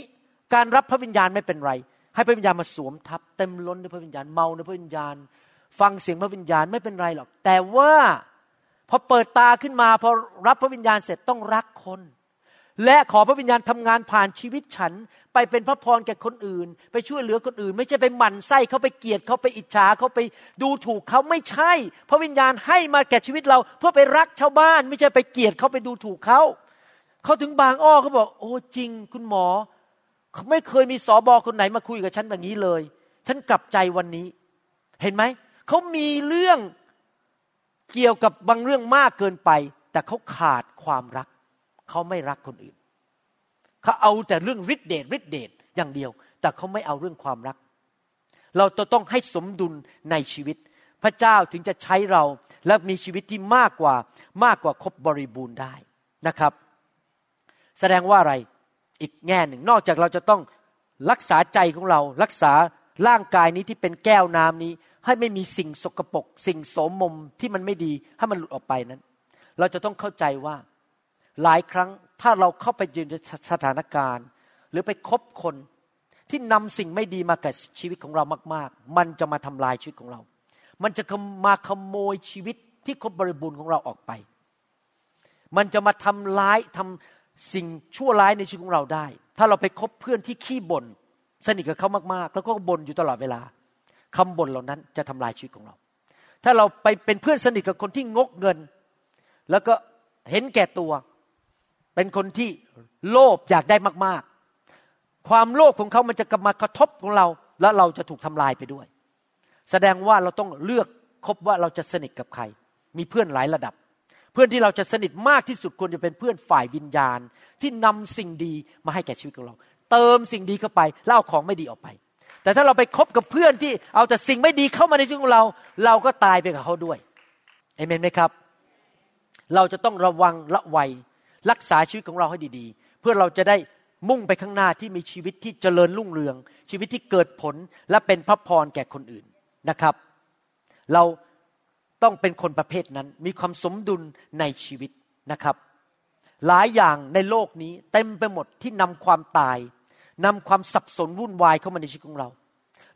B: การรับพระวิญญาณไม่เป็นไร ให้พระวิญญาณมาสวมทับเต็มล้นด้วยพระวิญญาณเมาในพระวิญญาณ ฟังเสียงพระวิญญาณไม่เป็นไรหรอก แต่ว่าพอเปิดตาขึ้นมาพอรับพระวิญญาณเสร็จต้องรักคน และขอพระวิญญาณทำงานผ่านชีวิตฉัน ไปเป็นพระพรแก่คนอื่น ไปช่วยเหลือคนอื่น ไม่ใช่ไปหมั่นไส้เขาไปเกลียดเขาไปอิจฉาเขาไปดูถูกเขาไม่ใช่ พระวิญญาณให้มาแก่ชีวิตเรา เพื่อไปรักชาวบ้าน ไม่ใช่ไปเกลียดเขาไปดูถูกเขาเขาถึงบางอ้อเขาบอก โอ้จริง คุณหมอ ไม่เคยมีสอบอคนไหนมาคุยกับฉันแบบนี้เลย ฉันกลับใจวันนี้ เห็นไหม เขามีเรื่องเกี่ยวกับบางเรื่องมากเกินไป แต่เขาขาดความรัก เขาไม่รักคนอื่น เขาเอาแต่เรื่องฤทธิเดชฤทธิเดชอย่างเดียว แต่เขาไม่เอาเรื่องความรัก เราต้องให้สมดุลในชีวิต พระเจ้าถึงจะใช้เราและมีชีวิตที่มากกว่ามากกว่าครบบริบูรณ์ได้นะครับ แสดงว่าอะไรอีกแง่หนึ่งนอกจากเราจะต้องรักษาใจของเรา รักษาร่างกายนี้ที่เป็นแก้วน้ำนี้ ให้ไม่มีสิ่งสกปรกสิ่งโสมมที่มันไม่ดีให้มันหลุดออกไปนั้น เราจะต้องเข้าใจว่าหลายครั้งถ้าเราเข้าไปยืนในสถานการณ์ หรือไปคบคนที่นำสิ่งไม่ดีมากับชีวิตของเรามาก ๆ มันจะมาทำลายชีวิตของเรา มันจะมาขโมยชีวิตที่ครบบริบูรณ์ของเราออกไป มันจะมาทำร้ายทำสิ่งชั่วร้ายในชีวิตของเราได้ ถ้าเราไปคบเพื่อนที่ขี้บน่นสนิทกับเขามาก ๆ แล้วก็บ่นอยู่ตลอดเวลา คำบ่นเหล่านั้นจะทำลายชีวิตของเรา ถ้าเราไปเป็นเพื่อนสนิทกับคนที่งกเงิน แล้วก็เห็นแก่ตัว เป็นคนที่โลภอยากได้มาก ๆ ความโลภของเขามันจะกลับมากระทบของเรา แล้วเราจะถูกทำลายไปด้วย แสดงว่าเราต้องเลือกคบว่าเราจะสนิทกับใคร มีเพื่อนหลายระดับ เพื่อนที่เราจะสนิทมากที่สุดควรจะเป็นเพื่อนฝ่ายวิญญาณ ที่นำสิ่งดีมาให้แก่ชีวิตของเรา เติมสิ่งดีเข้าไปแล้วเอาของไม่ดีออกไป แต่ถ้าเราไปคบกับเพื่อนที่เอาแต่สิ่งไม่ดีเข้ามาในชีวิตของเรา เราก็ตายไปกับเขาด้วยเอเมนไหมครับ เราจะต้องระวังละไวรักษาชีวิตของเราให้ดีๆ เพื่อเราจะได้มุ่งไปข้างหน้าที่มีชีวิตที่เจริญรุ่งเรือง ชีวิตที่เกิดผลและเป็นพระพรแก่คนอื่นนะครับ เราต้องเป็นคนประเภทนั้น มีความสมดุลในชีวิตนะครับ หลายอย่างในโลกนี้เต็มไปหมดที่นำความตาย นำความสับสนวุ่นวายเข้ามาในชีวิตของเรา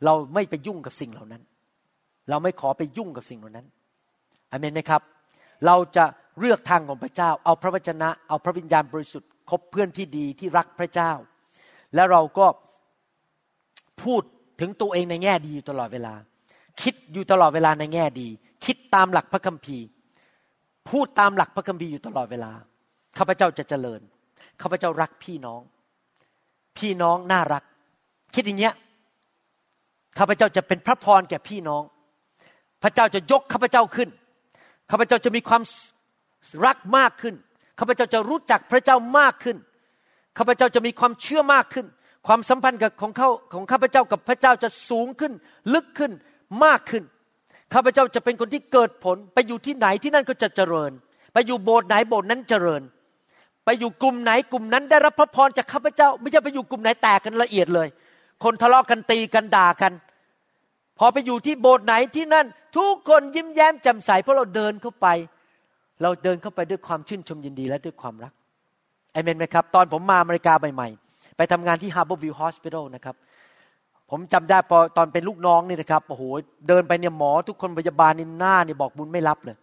B: เราไม่ไปยุ่งกับสิ่งเหล่านั้น เราไม่ขอไปยุ่งกับสิ่งเหล่านั้นอเมนไหมครับ เราจะเลือกทางของพระเจ้า เอาพระวจนะ เอาพระวิญญาณบริสุทธิ์คบเพื่อนที่ดีที่รักพระเจ้า และเราก็พูดถึงตัวเองในแง่ดีอยู่ตลอดเวลา คิดอยู่ตลอดเวลาในแง่ดี คิดตามหลักพระคัมภีร์ พูดตามหลักพระคัมภีร์อยู่ตลอดเวลาข้าพเจ้าจะเจริญข้าพเจ้ารักพี่น้อง พี่น้องน่ารัก คิดอย่างเงี้ยข้าพเจ้าจะเป็นพระพรแก่พี่น้อง พระเจ้าจะยกข้าพเจ้าขึ้นข้าพเจ้าจะมีความรักมากขึ้นข้าพเจ้าจะรู้จักพระเจ้ามากขึ้นข้าพเจ้าจะมีความเชื่อมากขึ้น ความสัมพันธ์กับของเขาของข้าพเจ้ากับพระเจ้าจะสูงขึ้น ลึกขึ้นมากขึ้นข้าพเจ้าจะเป็นคนที่เกิดผล ไปอยู่ที่ไหนที่นั่นก็จะเจริญ ไปอยู่โบสถ์ไหนโบสถ์นั้นเจริญ ไปอยู่กลุ่มไหนกลุ่มนั้นได้รับพระพรจากข้าพเจ้า ไม่ใช่ไปอยู่กลุ่มไหนแตกกันละเอียดเลย คนทะเลาะกันตีกันด่ากัน พอไปอยู่ที่โบสถ์ไหนที่นั่น ทุกคนยิ้มแย้มแจ่มใสเพราะเราเดินเข้าไป เราเดินเข้าไปด้วยความชื่นชมยินดีและด้วยความรักเอเมนไหมครับ ตอนผมมาอเมริกาใหม่ๆ ไปทำงานที่ Harbor View Hospital นะครับผมจำได้พอตอนเป็นลูกน้องนี่นะครับโอ้โหเดินไปเนี่ยหมอทุกคนพยาบาลนี่หน้าเนี่ยบอกบุญไม่รับเลย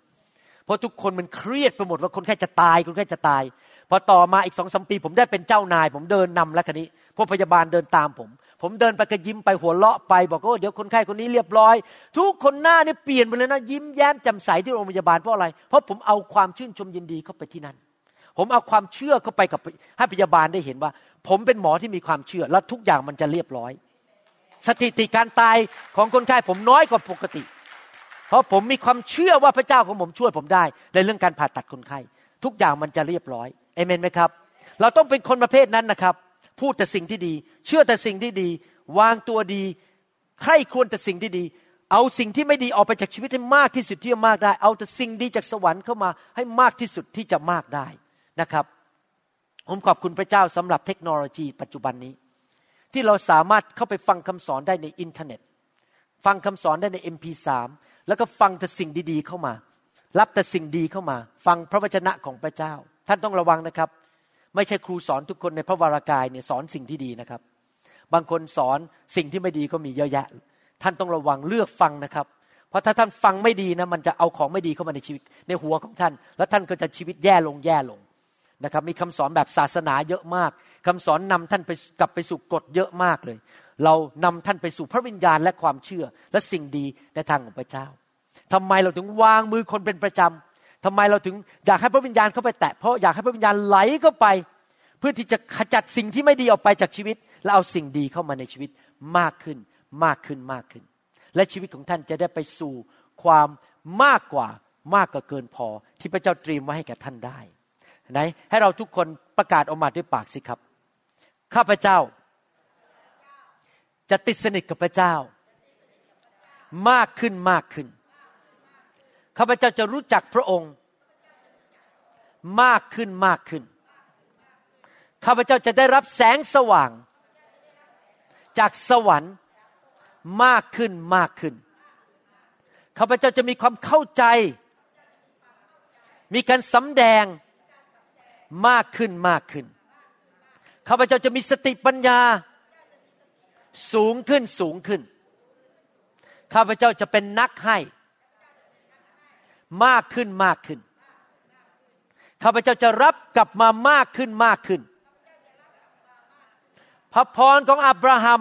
B: เพราะทุกคนมันเครียดไปหมดว่าคนแค่จะตายคนแค่จะตาย พอต่อมาอีกสองสมปีผมได้เป็นเจ้านาย ผมเดินนำแล้วคันนี้พวกพยาบาลเดินตามผม ผมเดินไปก็ยิ้มไปหัวเราะไปบอกว่าเดี๋ยวคนไข้คนนี้เรียบร้อย ทุกคนหน้านี่เปลี่ยนไปเลยนะยิ้มแย้มแจ่มใสที่โรงพยาบาลเพราะอะไร เพราะผมเอาความชื่นชมยินดีเข้าไปที่นั่น ผมเอาความเชื่อเข้าไปกับให้พยาบาลได้เห็นว่า ผมเป็นหมอที่มีความเชื่อ และทุกอย่างมันจะเรียบร้อย สถิติการตายของคนไข้ผมน้อยกว่าปกติ เพราะผมมีความเชื่อว่าพระเจ้าของผมช่วยผมได้ ในเรื่องการผ่าตัดคนไข้ทุกอย่างมันจะเรียบร้อย เอเมนไหมครับ เราต้องเป็นคนประเภทนั้นนะครับ พูดแต่สิ่งที่ดี เชื่อแต่สิ่งที่ดี วางตัวดีใคร่ควรแต่สิ่งที่ดี เอาสิ่งที่ไม่ดีออกไปจากชีวิตให้มากที่สุดที่จะมากได้ เอาแต่สิ่งดีจากสวรรค์เข้ามาให้มากที่สุดที่จะมากได้นะครับผมขอบคุณพระเจ้าสำหรับเทคโนโลยีปัจจุบันนี้ ที่เราสามารถเข้าไปฟังคำสอนได้ในอินเทอร์เน็ต ฟังคำสอนได้ใน MP3 แล้วก็ฟังแต่สิ่งดีๆเข้ามา รับแต่สิ่งดีเข้ามา ฟังพระวจนะของพระเจ้า ท่านต้องระวังนะครับ ไม่ใช่ครูสอนทุกคนในพระวรากายเนี่ยสอนสิ่งที่ดีนะครับ บางคนสอนสิ่งที่ไม่ดีก็มีเยอะแยะ ท่านต้องระวังเลือกฟังนะครับ เพราะถ้าท่านฟังไม่ดีนะมันจะเอาของไม่ดีเข้ามาในชีวิต ในหัวของท่าน แล้วท่านก็จะชีวิตแย่ลงแย่ลงนะครับ มีคำสอนแบบศาสนาเยอะมากคำสอนนำท่านไปกลับไปสู่กฎเยอะมากเลย เรานำท่านไปสู่พระวิญญาณและความเชื่อและสิ่งดีในทางของพระเจ้าทำไมเราถึงวางมือคนเป็นประจำ ทำไมเราถึงอยากให้พระวิญญาณเข้าไปแตะเพราะอยากให้พระวิญญาณไหลเข้าไป เพื่อที่จะขจัดสิ่งที่ไม่ดีออกไปจากชีวิต และเอาสิ่งดีเข้ามาในชีวิตมากขึ้นมากขึ้นมากขึ้น และชีวิตของท่านจะได้ไปสู่ความมากกว่ามากกว่าเกินพอที่พระเจ้าเตรียมไว้ให้แก่ท่านได้ไหนให้เราทุกคนประกาศออกมาด้วยปากสิครับ ข้าพเจ้า จะติดสนิทกับพระเจ้า มากขึ้นมากขึ้น ข้าพเจ้าจะรู้จักพระองค์ มากขึ้นมากขึ้น ข้าพเจ้าจะได้รับแสงสว่าง จากสวรรค์มากขึ้นมากขึ้น ข้าพเจ้าจะมีความเข้าใจ มีการสำแดงมากขึ้นมากขึ้น ข้าพเจ้าจะมีสติปัญญา สูงขึ้นสูงขึ้น ข้าพเจ้าจะเป็นนักให้ มากขึ้นมากขึ้น ข้าพเจ้าจะรับกลับมามากขึ้นมากขึ้น พระพรของอับราฮัม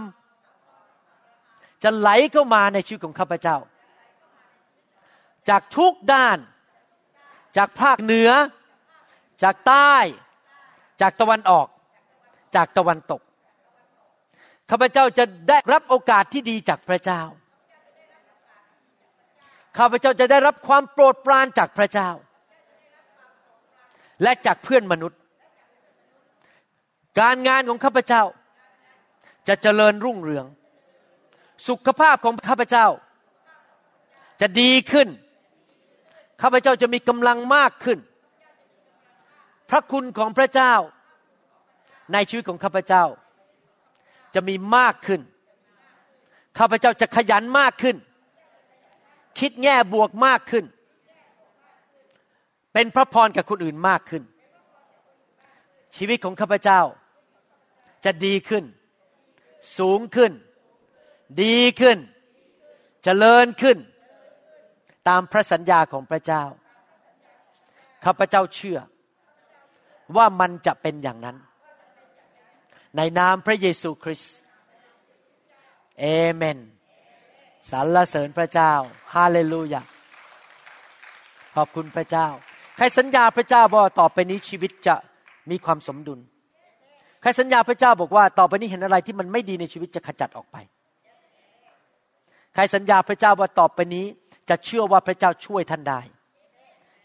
B: จะไหลเข้ามาในชีวิตของข้าพเจ้า จากทุกด้าน จากภาคเหนือ จากใต้ จากตะวันออก จากตะวันตก ข้าพเจ้าจะได้รับโอกาสที่ดีจากพระเจ้า ข้าพเจ้าจะได้รับความโปรดปรานจากพระเจ้า และจากเพื่อนมนุษย์ การงานของข้าพเจ้า จะเจริญรุ่งเรือง สุขภาพของข้าพเจ้า จะดีขึ้น ข้าพเจ้าจะมีกำลังมากขึ้น พระคุณของพระเจ้า ในชีวิตของข้าพเจ้า จะมีมากขึ้น ข้าพเจ้าจะขยันมากขึ้น คิดแง่บวกมากขึ้น เป็นพระพรกับคนอื่นมากขึ้น ชีวิตของข้าพเจ้า จะดีขึ้น สูงขึ้น ดีขึ้นจเจริญขึ้น ตามพระสัญญาของพระเจ้าข้าพเจ้าเชื่อ ว่ามันจะเป็นอย่างนั้น ในนามพระเยซูคริสต์เอเมน สรรเสริญพระเจ้าฮาเลลูยาขอบคุณพระเจ้า ใครสัญญาพระเจ้าว่าต่อไปนี้ชีวิตจะมีความสมดุล ใครสัญญาพระเจ้าบอกว่าต่อไปนี้เห็นอะไรที่มันไม่ดีในชีวิตจะขจัดออกไป ใครสัญญาพระเจ้าว่าต่อไปนี้จะเชื่อว่าพระเจ้าช่วยท่านได้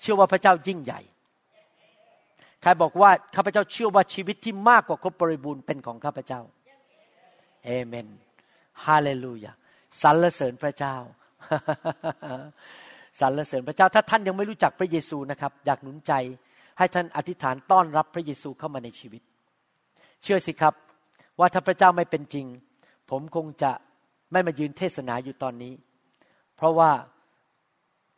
B: เชื่อว่าพระเจ้ายิ่งใหญ่ ใครบอกว่าข้าพเจ้าเชื่อว่าชีวิตที่มากกว่าครบบริบูรณ์เป็นของข้าพเจ้าเอเมนฮาเลลูยา สรรเสริญพระเจ้าสรรเสริญพระเจ้าถ้าท่านยังไม่รู้จักพระเยซูนะครับ อยากหนุนใจ ให้ท่านอธิษฐานต้อนรับพระเยซูเข้ามาในชีวิต เชื่อสิครับ ว่าถ้าพระเจ้าไม่เป็นจริง ผมคงจะไม่มายืนเทศนาอยู่ตอนนี้ เพราะว่า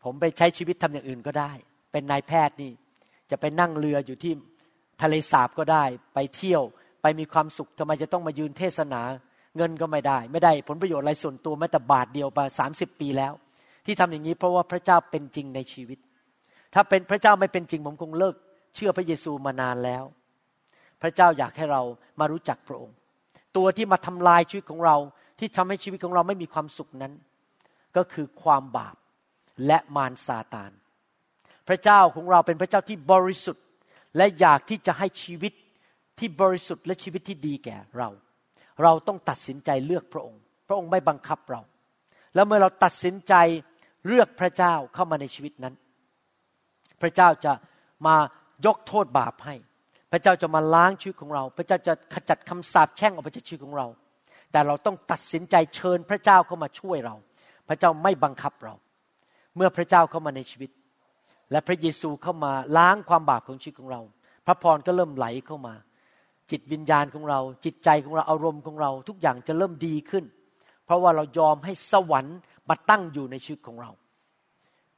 B: ผมไปใช้ชีวิตทำอย่างอื่นก็ได้ เป็นนายแพทย์นี่จะไปนั่งเรืออยู่ที่ทะเลสาบก็ได้ ไปเที่ยวไปมีความสุขทำไมจะต้องมายืนเทศนา เงินก็ไม่ได้ ไม่ได้ผลประโยชน์อะไรส่วนตัวแม้แต่บาทเดียวมาสามสิบปีแล้ว ที่ทำอย่างนี้เพราะว่าพระเจ้าเป็นจริงในชีวิต ถ้าเป็นพระเจ้าไม่เป็นจริงผมคงเลิก เชื่อพระเยซูมานานแล้ว พระเจ้าอยากให้เรามารู้จักพระองค์ ตัวที่มาทำลายชีวิตของเราที่ทำให้ชีวิตของเราไม่มีความสุขนั้น ก็คือความบาปและมารซาตาน พระเจ้าของเราเป็นพระเจ้าที่บริสุทธิ์ และอยากที่จะให้ชีวิตที่บริสุทธิ์และชีวิตที่ดีแก่เรา เราต้องตัดสินใจเลือกพระองค์ พระองค์ไม่บังคับเรา แล้วเมื่อเราตัดสินใจเลือกพระเจ้าเข้ามาในชีวิตนั้น พระเจ้าจะมายกโทษบาปให้ พระเจ้าจะมาล้างชีวิตของเรา พระเจ้าจะขจัดคำสาปแช่งออกไปจากชีวิตของเรา แต่เราต้องตัดสินใจเชิญพระเจ้าเข้ามาช่วยเรา พระเจ้าไม่บังคับเรา เมื่อพระเจ้าเข้ามาในชีวิต และพระเยซูเข้ามาล้างความบาปของชีวิตของเรา พระพรก็เริ่มไหลเข้ามา จิตวิญญาณของเรา จิตใจของเราอารมณ์ของเรา ทุกอย่างจะเริ่มดีขึ้น เพราะว่าเรายอมให้สวรรค์มาตั้งอยู่ในชีวิตของเรา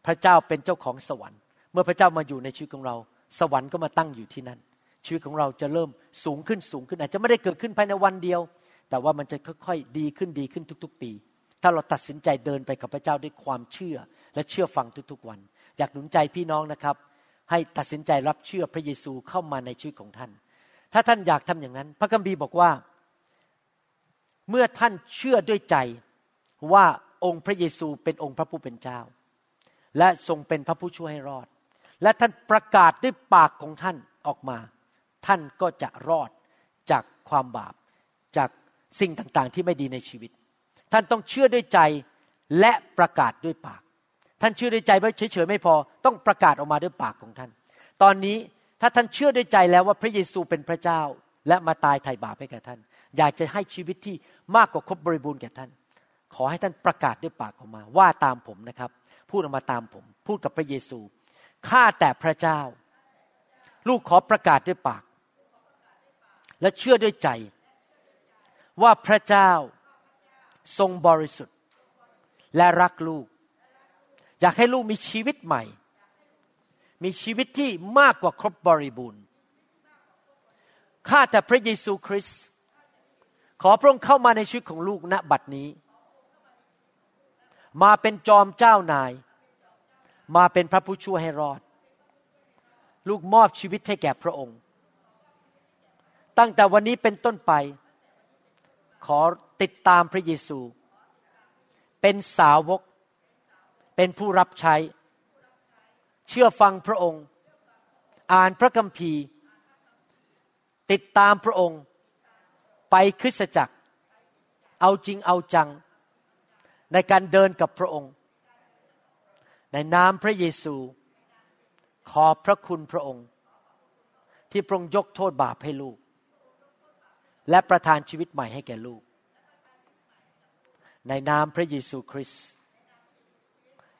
B: พระเจ้าเป็นเจ้าของสวรรค์ เมื่อพระเจ้ามาอยู่ในชีวิตของเรา สวรรค์ก็มาตั้งอยู่ที่นั่น ชีวิตของเราจะเริ่มสูงขึ้นสูงขึ้น อาจจะไม่ได้เกิดขึ้นภายในวันเดียว แต่ว่ามันจะค่อยๆดีขึ้นดีขึ้นทุก ๆ ปี ถ้าเราตัดสินใจเดินไปกับพระเจ้าด้วยความเชื่อ และเชื่อฟังทุกๆวัน อยากหนุนใจพี่น้องนะครับ ให้ตัดสินใจรับเชื่อพระเยซูเข้ามาในชีวิตของท่าน ถ้าท่านอยากทำอย่างนั้น พระคัมภีร์บอกว่า เมื่อท่านเชื่อด้วยใจว่าองค์พระเยซูเป็นองค์พระผู้เป็นเจ้า และทรงเป็นพระผู้ช่วยให้รอด และท่านประกาศด้วยปากของท่านออกมา ท่านก็จะรอดจากความบาปจากสิ่งต่างๆ ที่ไม่ดีในชีวิต ท่านต้องเชื่อด้วยใจและประกาศด้วยปาก ท่านเชื่อด้วยใจไว้เฉยๆไม่พอ ต้องประกาศออกมาด้วยปากของท่าน ตอนนี้ ถ้าท่านเชื่อด้วยใจแล้วว่าพระเยซูเป็นพระเจ้า และมาตายไถ่บาปให้แก่ท่าน อยากจะให้ชีวิตที่มากกว่าครบบริบูรณ์แก่ท่าน ขอให้ท่านประกาศด้วยปากออกมา ว่าตามผมนะครับ พูดออกมาตามผม พูดกับพระเยซูข้าแต่พระเจ้า ลูกขอประกาศด้วยปาก และเชื่อด้วยใจ ว่าพระเจ้าทรงบริสุทธิ์ และรักลูก อยากให้ลูกมีชีวิตใหม่ มีชีวิตที่มากกว่าครบบริบูรณ์ ข้าแต่พระเยซูคริสต์ขอพระองค์เข้ามาในชีวิตของลูกณบัดนี้ มาเป็นจอมเจ้านาย มาเป็นพระผู้ช่วยให้รอด ลูกมอบชีวิตให้แก่พระองค์ ตั้งแต่วันนี้เป็นต้นไป ขอติดตามพระเยซู เป็นสาวก เป็นผู้รับใช้ เชื่อฟังพระองค์ อ่านพระคัมภีร์ ติดตามพระองค์ ไปคริสตจักร เอาจริงเอาจัง ในการเดินกับพระองค์ ในนามพระเยซู ขอบพระคุณพระองค์ ที่พระองค์ยกโทษบาปให้ลูก และประทานชีวิตใหม่ให้แก่ลูก ในนามพระเยซูคริสต์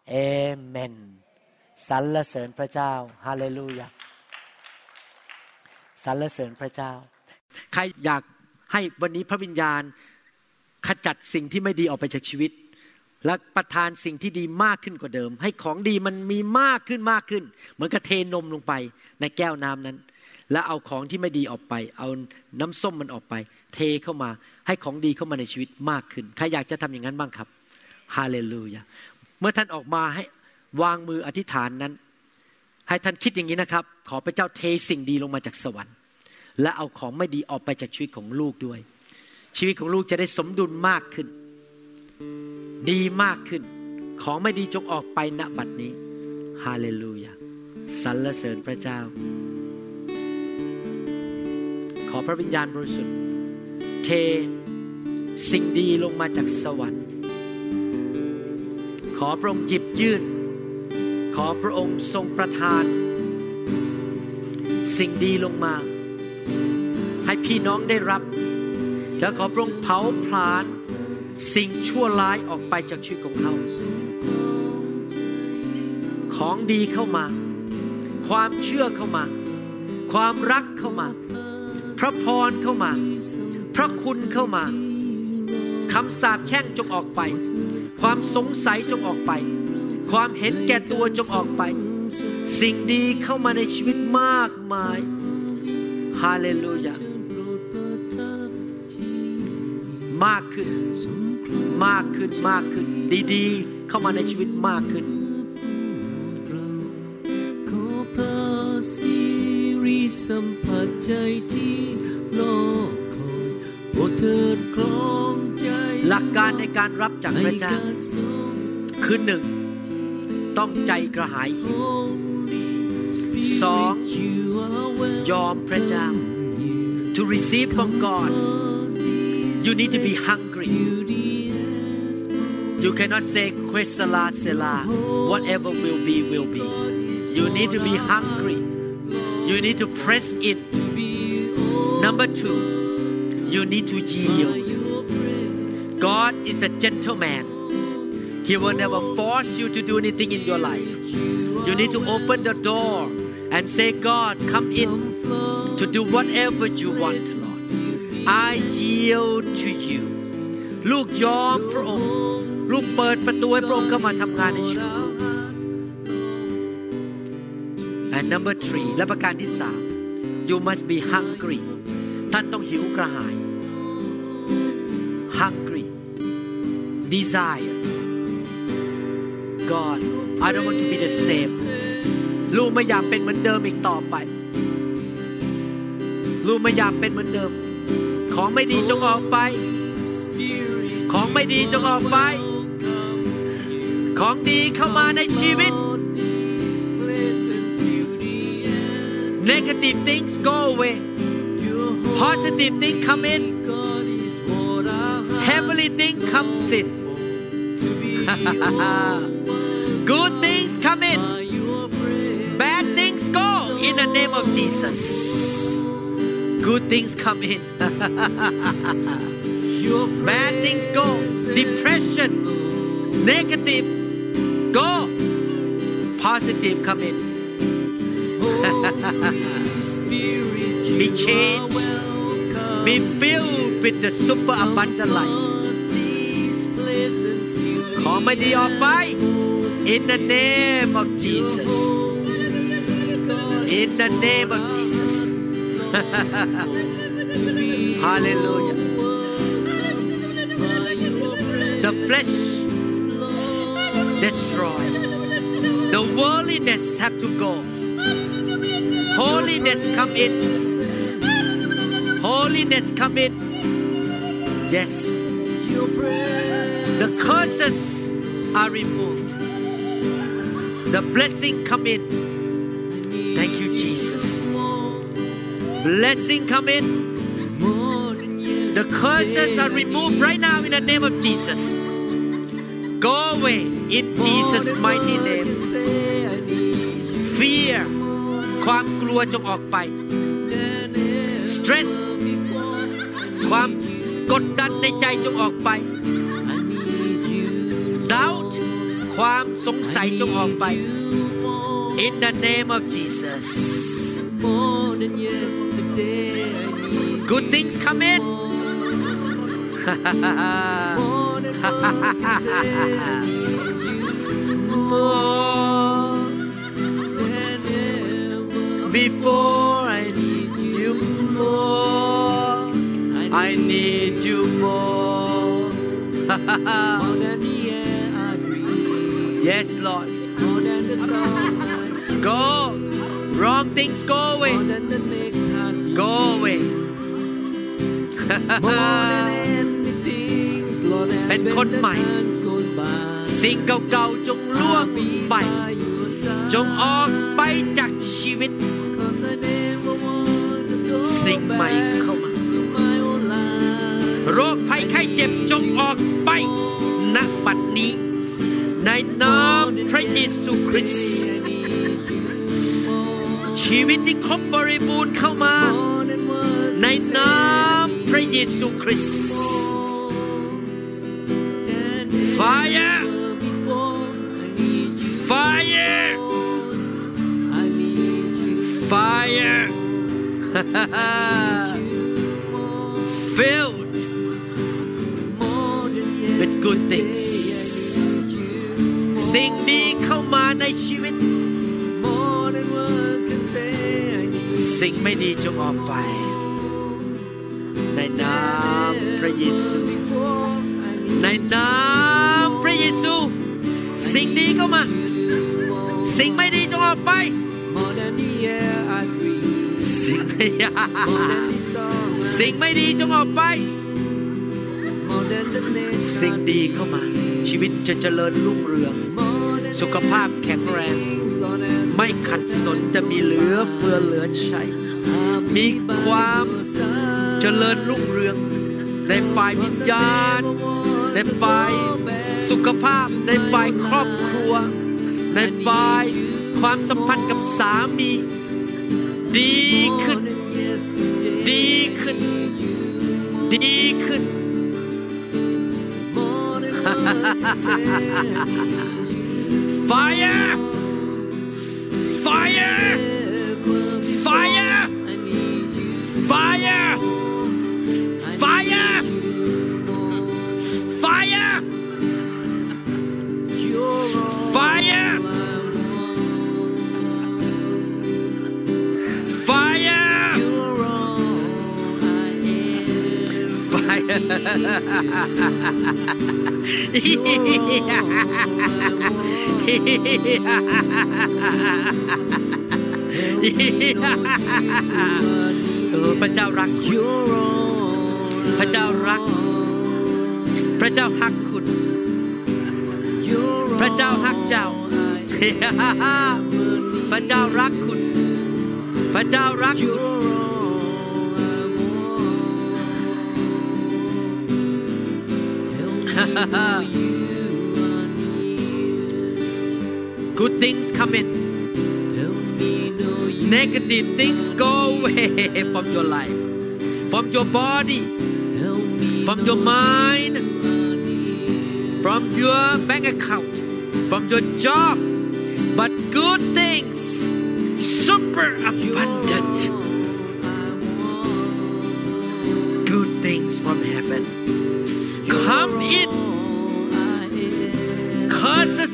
B: เอเมน สรรเสริญพระเจ้าฮาเลลูยาสรรเสริญพระเจ้า ใครอยากให้วันนี้พระวิญญาณขจัดสิ่งที่ไม่ดีออกไปจากชีวิต และประทานสิ่งที่ดีมากขึ้นกว่าเดิม ให้ของดีมันมีมากขึ้นมากขึ้น เหมือนกับเทนมลงไปในแก้วน้ำนั้น แล้วเอาของที่ไม่ดีออกไป เอาน้ำส้มมันออกไป เทเข้ามาให้ของดีเข้ามาในชีวิตมากขึ้น ใครอยากจะทำอย่างนั้นบ้างครับฮาเลลูยาเมื่อท่านออกมาให้ วางมืออธิษฐานนั้น ให้ท่านคิดอย่างนี้นะครับ ขอพระเจ้าเทสิ่งดีลงมาจากสวรรค์ และเอาของไม่ดีออกไปจากชีวิตของลูกด้วย ชีวิตของลูกจะได้สมดุลมากขึ้น ดีมากขึ้น ของไม่ดีจงออกไปณบัดนี้ฮาเลลูยาสรรเสริญพระเจ้า ขอพระวิญญาณบริสุทธิ์เทสิ่งดีลงมาจากสวรรค์ ขอพระองค์หยิบยื่น ขอพระองค์ทรงประทาน สิ่งดีลงมา ให้พี่น้องได้รับ แล้วขอพระองค์เผาผลาญสิ่งชั่วร้ายออกไปจากชีวิตของเขาของดีเข้ามา ความเชื่อเข้ามา ความรักเข้ามา พระพรเข้ามา พระคุณเข้ามาคำสาปแช่งจงออกไป ความสงสัยจงออกไป ความเห็นแก่ตัวจงออกไป สิ่งดีเข้ามาในชีวิตมากมาย ฮาเลลูยามากขึ้น มากขึ้นมากขึ้น ดีๆ เข้ามาในชีวิตมากขึ้น
C: ขอพระสิริสัมผัสใจที่รอคอยโปรดเถิดครองใจ
B: หลักการในการรับจากพระเจ้าคือหนึ่ง ต้องใจกระหายหิว สอง ยอมพระเจ้า to receive from God you need to be hungry you cannot say quesala sela whatever will be will be you need to be hungry you need to press in number two you need to yield God is a gentleman He will never force you to do anything in your life you need to open the door and say God come in to do whatever you want Lord I yield to you ลูกยอมพระองค์ ลูกเปิดประตูให้พระองค์เข้ามาทำงานในชีวิต and number three และประการที่สาม you must be hungry ท่านต้องหิวกระหาย hungry desire God I don't want to be the same ลูกไม่อยากเป็นเหมือนเดิมอีกต่อไป ลูกไม่อยากเป็นเหมือนเดิม ของไม่ดีจงออกไป ของไม่ดีจงออกไป ของดีเข้ามาในชีวิต negative things go away positive things come in heavenly things comes in come in. Bad things go in the name of Jesus. Good things come in. Bad things go. Depression, negative, go. Positive, come in. be changed. Be filled with the super abundant life. Comedy or fight in the name of Jesus. In the name of Jesus. Hallelujah. The flesh destroy. The worldliness have to go. Holiness come in. Holiness come in. Yes. The curses are removed the blessing come in thank you jesus blessing come in the curses are removed right now in the name of jesus go away in jesus mighty name fear ความกลัวจงออกไป stress ความกดดันในใจจงออกไป doubt ความ in the name of Jesus. Good things come in. More before I need you more. I need you more. more than
C: the song I sing.
B: go wrong things go away
C: More than the next heartbeat.
B: go away
C: More than anything, Lord, as
B: เป็น
C: when
B: คน
C: the
B: ใหม่
C: times goes by.
B: สิ่งเก่าๆจงล่วง
C: I'll be
B: ไป
C: by your side.
B: จงออกไปจากชีวิต
C: 'Cause I never want to go
B: สิ่งใหม่
C: back
B: เข้ามา
C: to my old life.
B: โรคภัยไข้เจ็บจงออกไปณบัดนี้ ในนามพระเยซูคริสต์ชีวิตที่ครบบริบูรณ์เข้ามา
C: More than words
B: ใน
C: can say,
B: นาม
C: I
B: พระเยซูคริสต์
C: And
B: Fire
C: before I need you,
B: fire
C: I need you
B: fire filled
C: more than
B: with good things สิ่งดีเข้ามาในชีวิต
C: more than words can say. I need you
B: สิ่งไม่ดีจงออกไป ในนามพระเยซู
C: before I need
B: ในนามพระเยซู สิ่งดีเข้ามา
C: you
B: สิ่งไม่ดีจงออกไป
C: more than the air I breathe,
B: สิ่งไม่
C: more than the song I
B: สิ่งไม่ดีจงออกไป
C: more than the next
B: สิ่งดีเข้ามา ชีวิตจะเจริญรุ่งเรือง สุขภาพแข็งแรง ไม่ขัดสนจะมีเหลือเฟือเหลือใช้ มีความเจริญรุ่งเรือง ในฝ่ายวิญญาณ ในฝ่ายสุขภาพ ในฝ่ายครอบครัว ในฝ่ายความสัมพันธ์กับสามี ดีขึ้น ดีขึ้น ดีขึ้น fire! Fire พระเจ้ารักคุณ พระเจ้ารัก พระเจ้าฮักคุณ พระเจ้าฮักเจ้า พระเจ้ารักคุณ พระเจ้ารักคุณ Good things come in. Negative things go away from your life, from your body, from your mind, from your bank account, from your job. But good things, super abundant,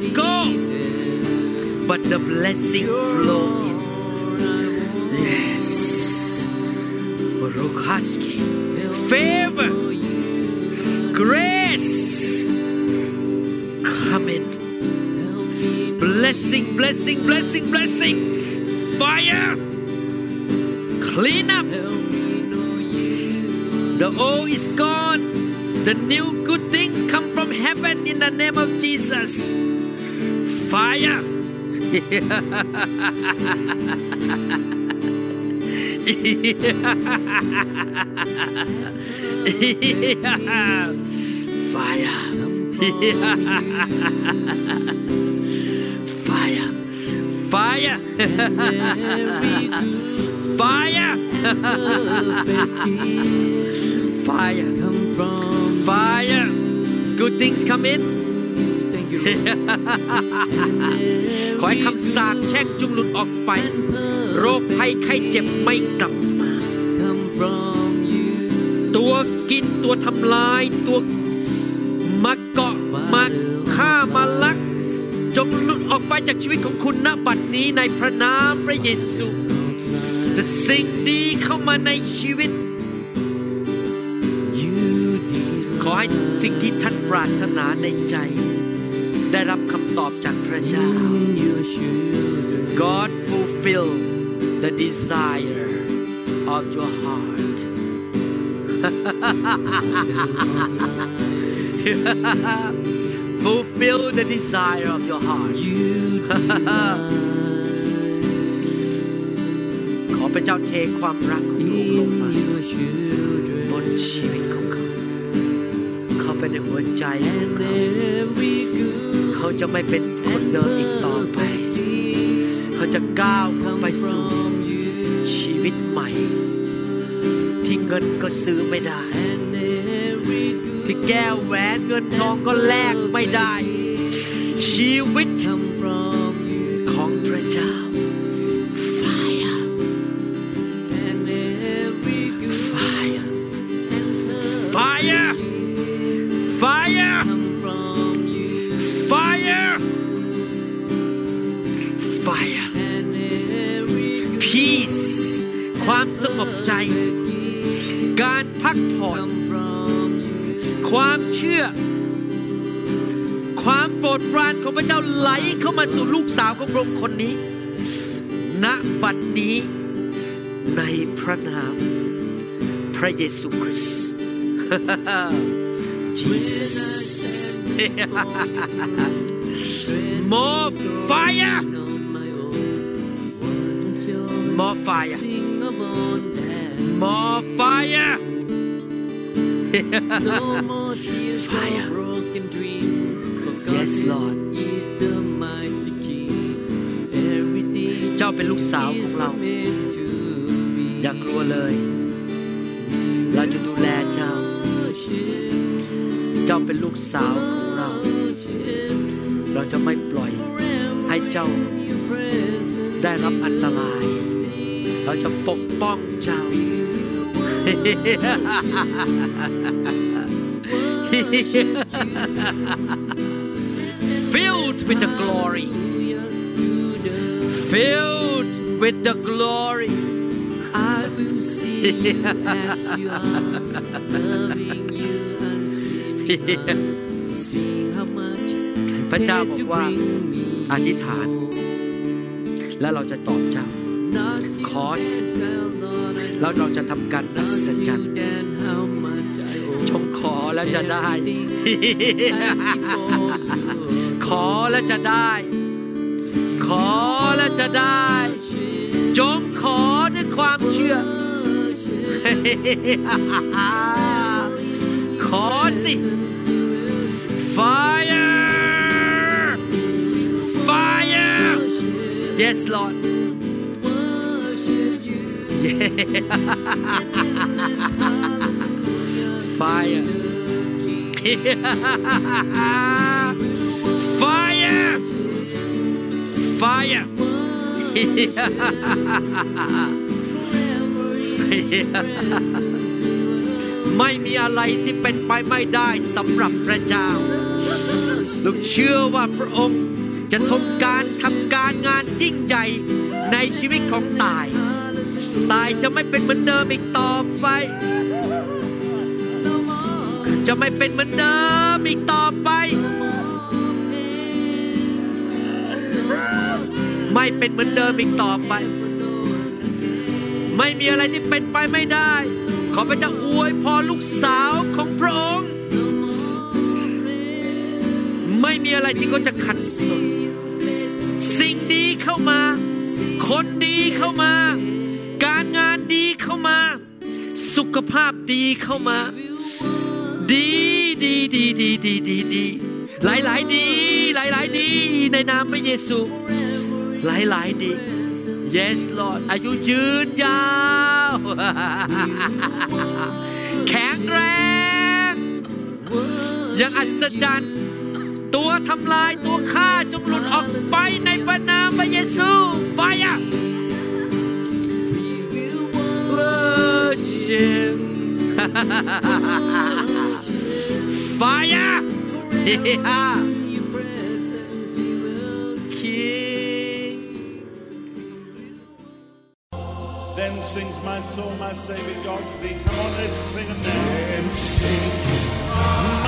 B: Go, but the blessing flow in. Yes. Rokaski. Favor. Grace. Come in. Blessing, blessing, blessing, blessing. Fire. Clean up. The old is gone. The new good things come from heaven in the name of Jesus. Fire. Fire. Fire. Fire. Fire. Fire. Fire. Good things come in. ขอให้คำสาปแช่งจงหลุดออกไป โรคภัยไข้เจ็บไม่กลับมา ตัวกินตัวทำลายตัวมาเกาะมาฆ่ามาลัก จงหลุดออกไปจากชีวิตของคุณณบัดนี้ในพระนามพระเยซูจะสิ่งดีเข้ามาในชีวิต ขอให้สิ่งที่ท่านปรารถนาในใจ ได้รับคำตอบจากพระเจ้า God fulfill the desire of your heart fulfill the desire of your heart ขอพระเจ้าเทความรักของลูกลงมาบนชีวิตของเขา เข้าไปในหัวใจของเขา เขาจะไม่เป็นคนเดิมอีกต่อไป เขาจะก้าวเข้าไปสู่ชีวิตใหม่ ที่เงินก็ซื้อไม่ได้ ที่แก้วแหวนเงินทองก็แลกไม่ได้ ชีวิต งบใจ การพักผ่อนความเชื่อ ความโปรดปรานของพระเจ้าไหลเข้ามาสู่ลูกสาวของพระองค์คนนี้ ณบัดนี้ในพระนามพระเยซูคริสต์ Jesus More fire more fire More fire
C: No more tears
B: Fire.
C: or broken dream. For God
B: Yes, Lord.
C: is the mighty King. Everything
B: เจ้าเป็นลูกสาวข
C: is
B: องเรา
C: meant to be.
B: อย่ากลัวเลย เราจะดูแลเจ้า
C: Worship,
B: เจ้าเป็นลูกสาวของเรา
C: worship,
B: เราจะไม่ปล่อย
C: forever
B: ให้เจ้า
C: your presence
B: ได้รับอันตราย
C: see.
B: เราจะปกป้องเจ้า filled with the glory filled with the glory
C: I will sing as you are, loving you unseen to sing how much
B: พระเจ้า
C: you
B: บอก
C: to
B: ว่า
C: bring me
B: อธิษฐาน และเราจะตอบเจ้า
C: Not
B: ข อสิ
C: to tell, Lord, I
B: แล้วเราจะทำการนัศจรรย์
C: Until then, how much I owe
B: จงขอแล้วจะได้
C: everything and before you.
B: ขอแล้วจะได้ ขอแล้วจะได้ จงขอด้วยความเชื่อ ขอสิ fire fire yes Lord fire fire fire ไม่มีอะไรที่เป็นไปไม่ได้สำหรับพระเจ้า ลูกเชื่อว่าพระองค์จะทำการทำการงานยิ่งใหญ่ในชีวิตของตาย ตายจะไม่เป็นเหมือนเดิมอีกต่อไป จะไม่เป็นเหมือนเดิมอีกต่อไป ไม่เป็นเหมือนเดิมอีกต่อไป ไม่มีอะไรที่เป็นไปไม่ได้ ขอพระเจ้าอวยพรลูกสาวของพระองค์ ไม่มีอะไรที่เขาจะขัดสนสิ่งดีเข้ามา คนดีเข้ามา การงานดีเข้ามา สุขภาพดีเข้ามา ดีดีดีดีดีดีดีหลายหลายดีหลายหลายดีในนามพระเยซูหลายหลายดี yes Lord อายุยืนยาว แข็งแรงอย่างอัศจรรย์ ตัวทำลายตัวฆ่าจงหลุดออกไปในพระนามพระเยซูไฟอะ worship fire yeah King
A: Then sings my soul, my Savior God to thee. Come on, let's sing them now. Then sings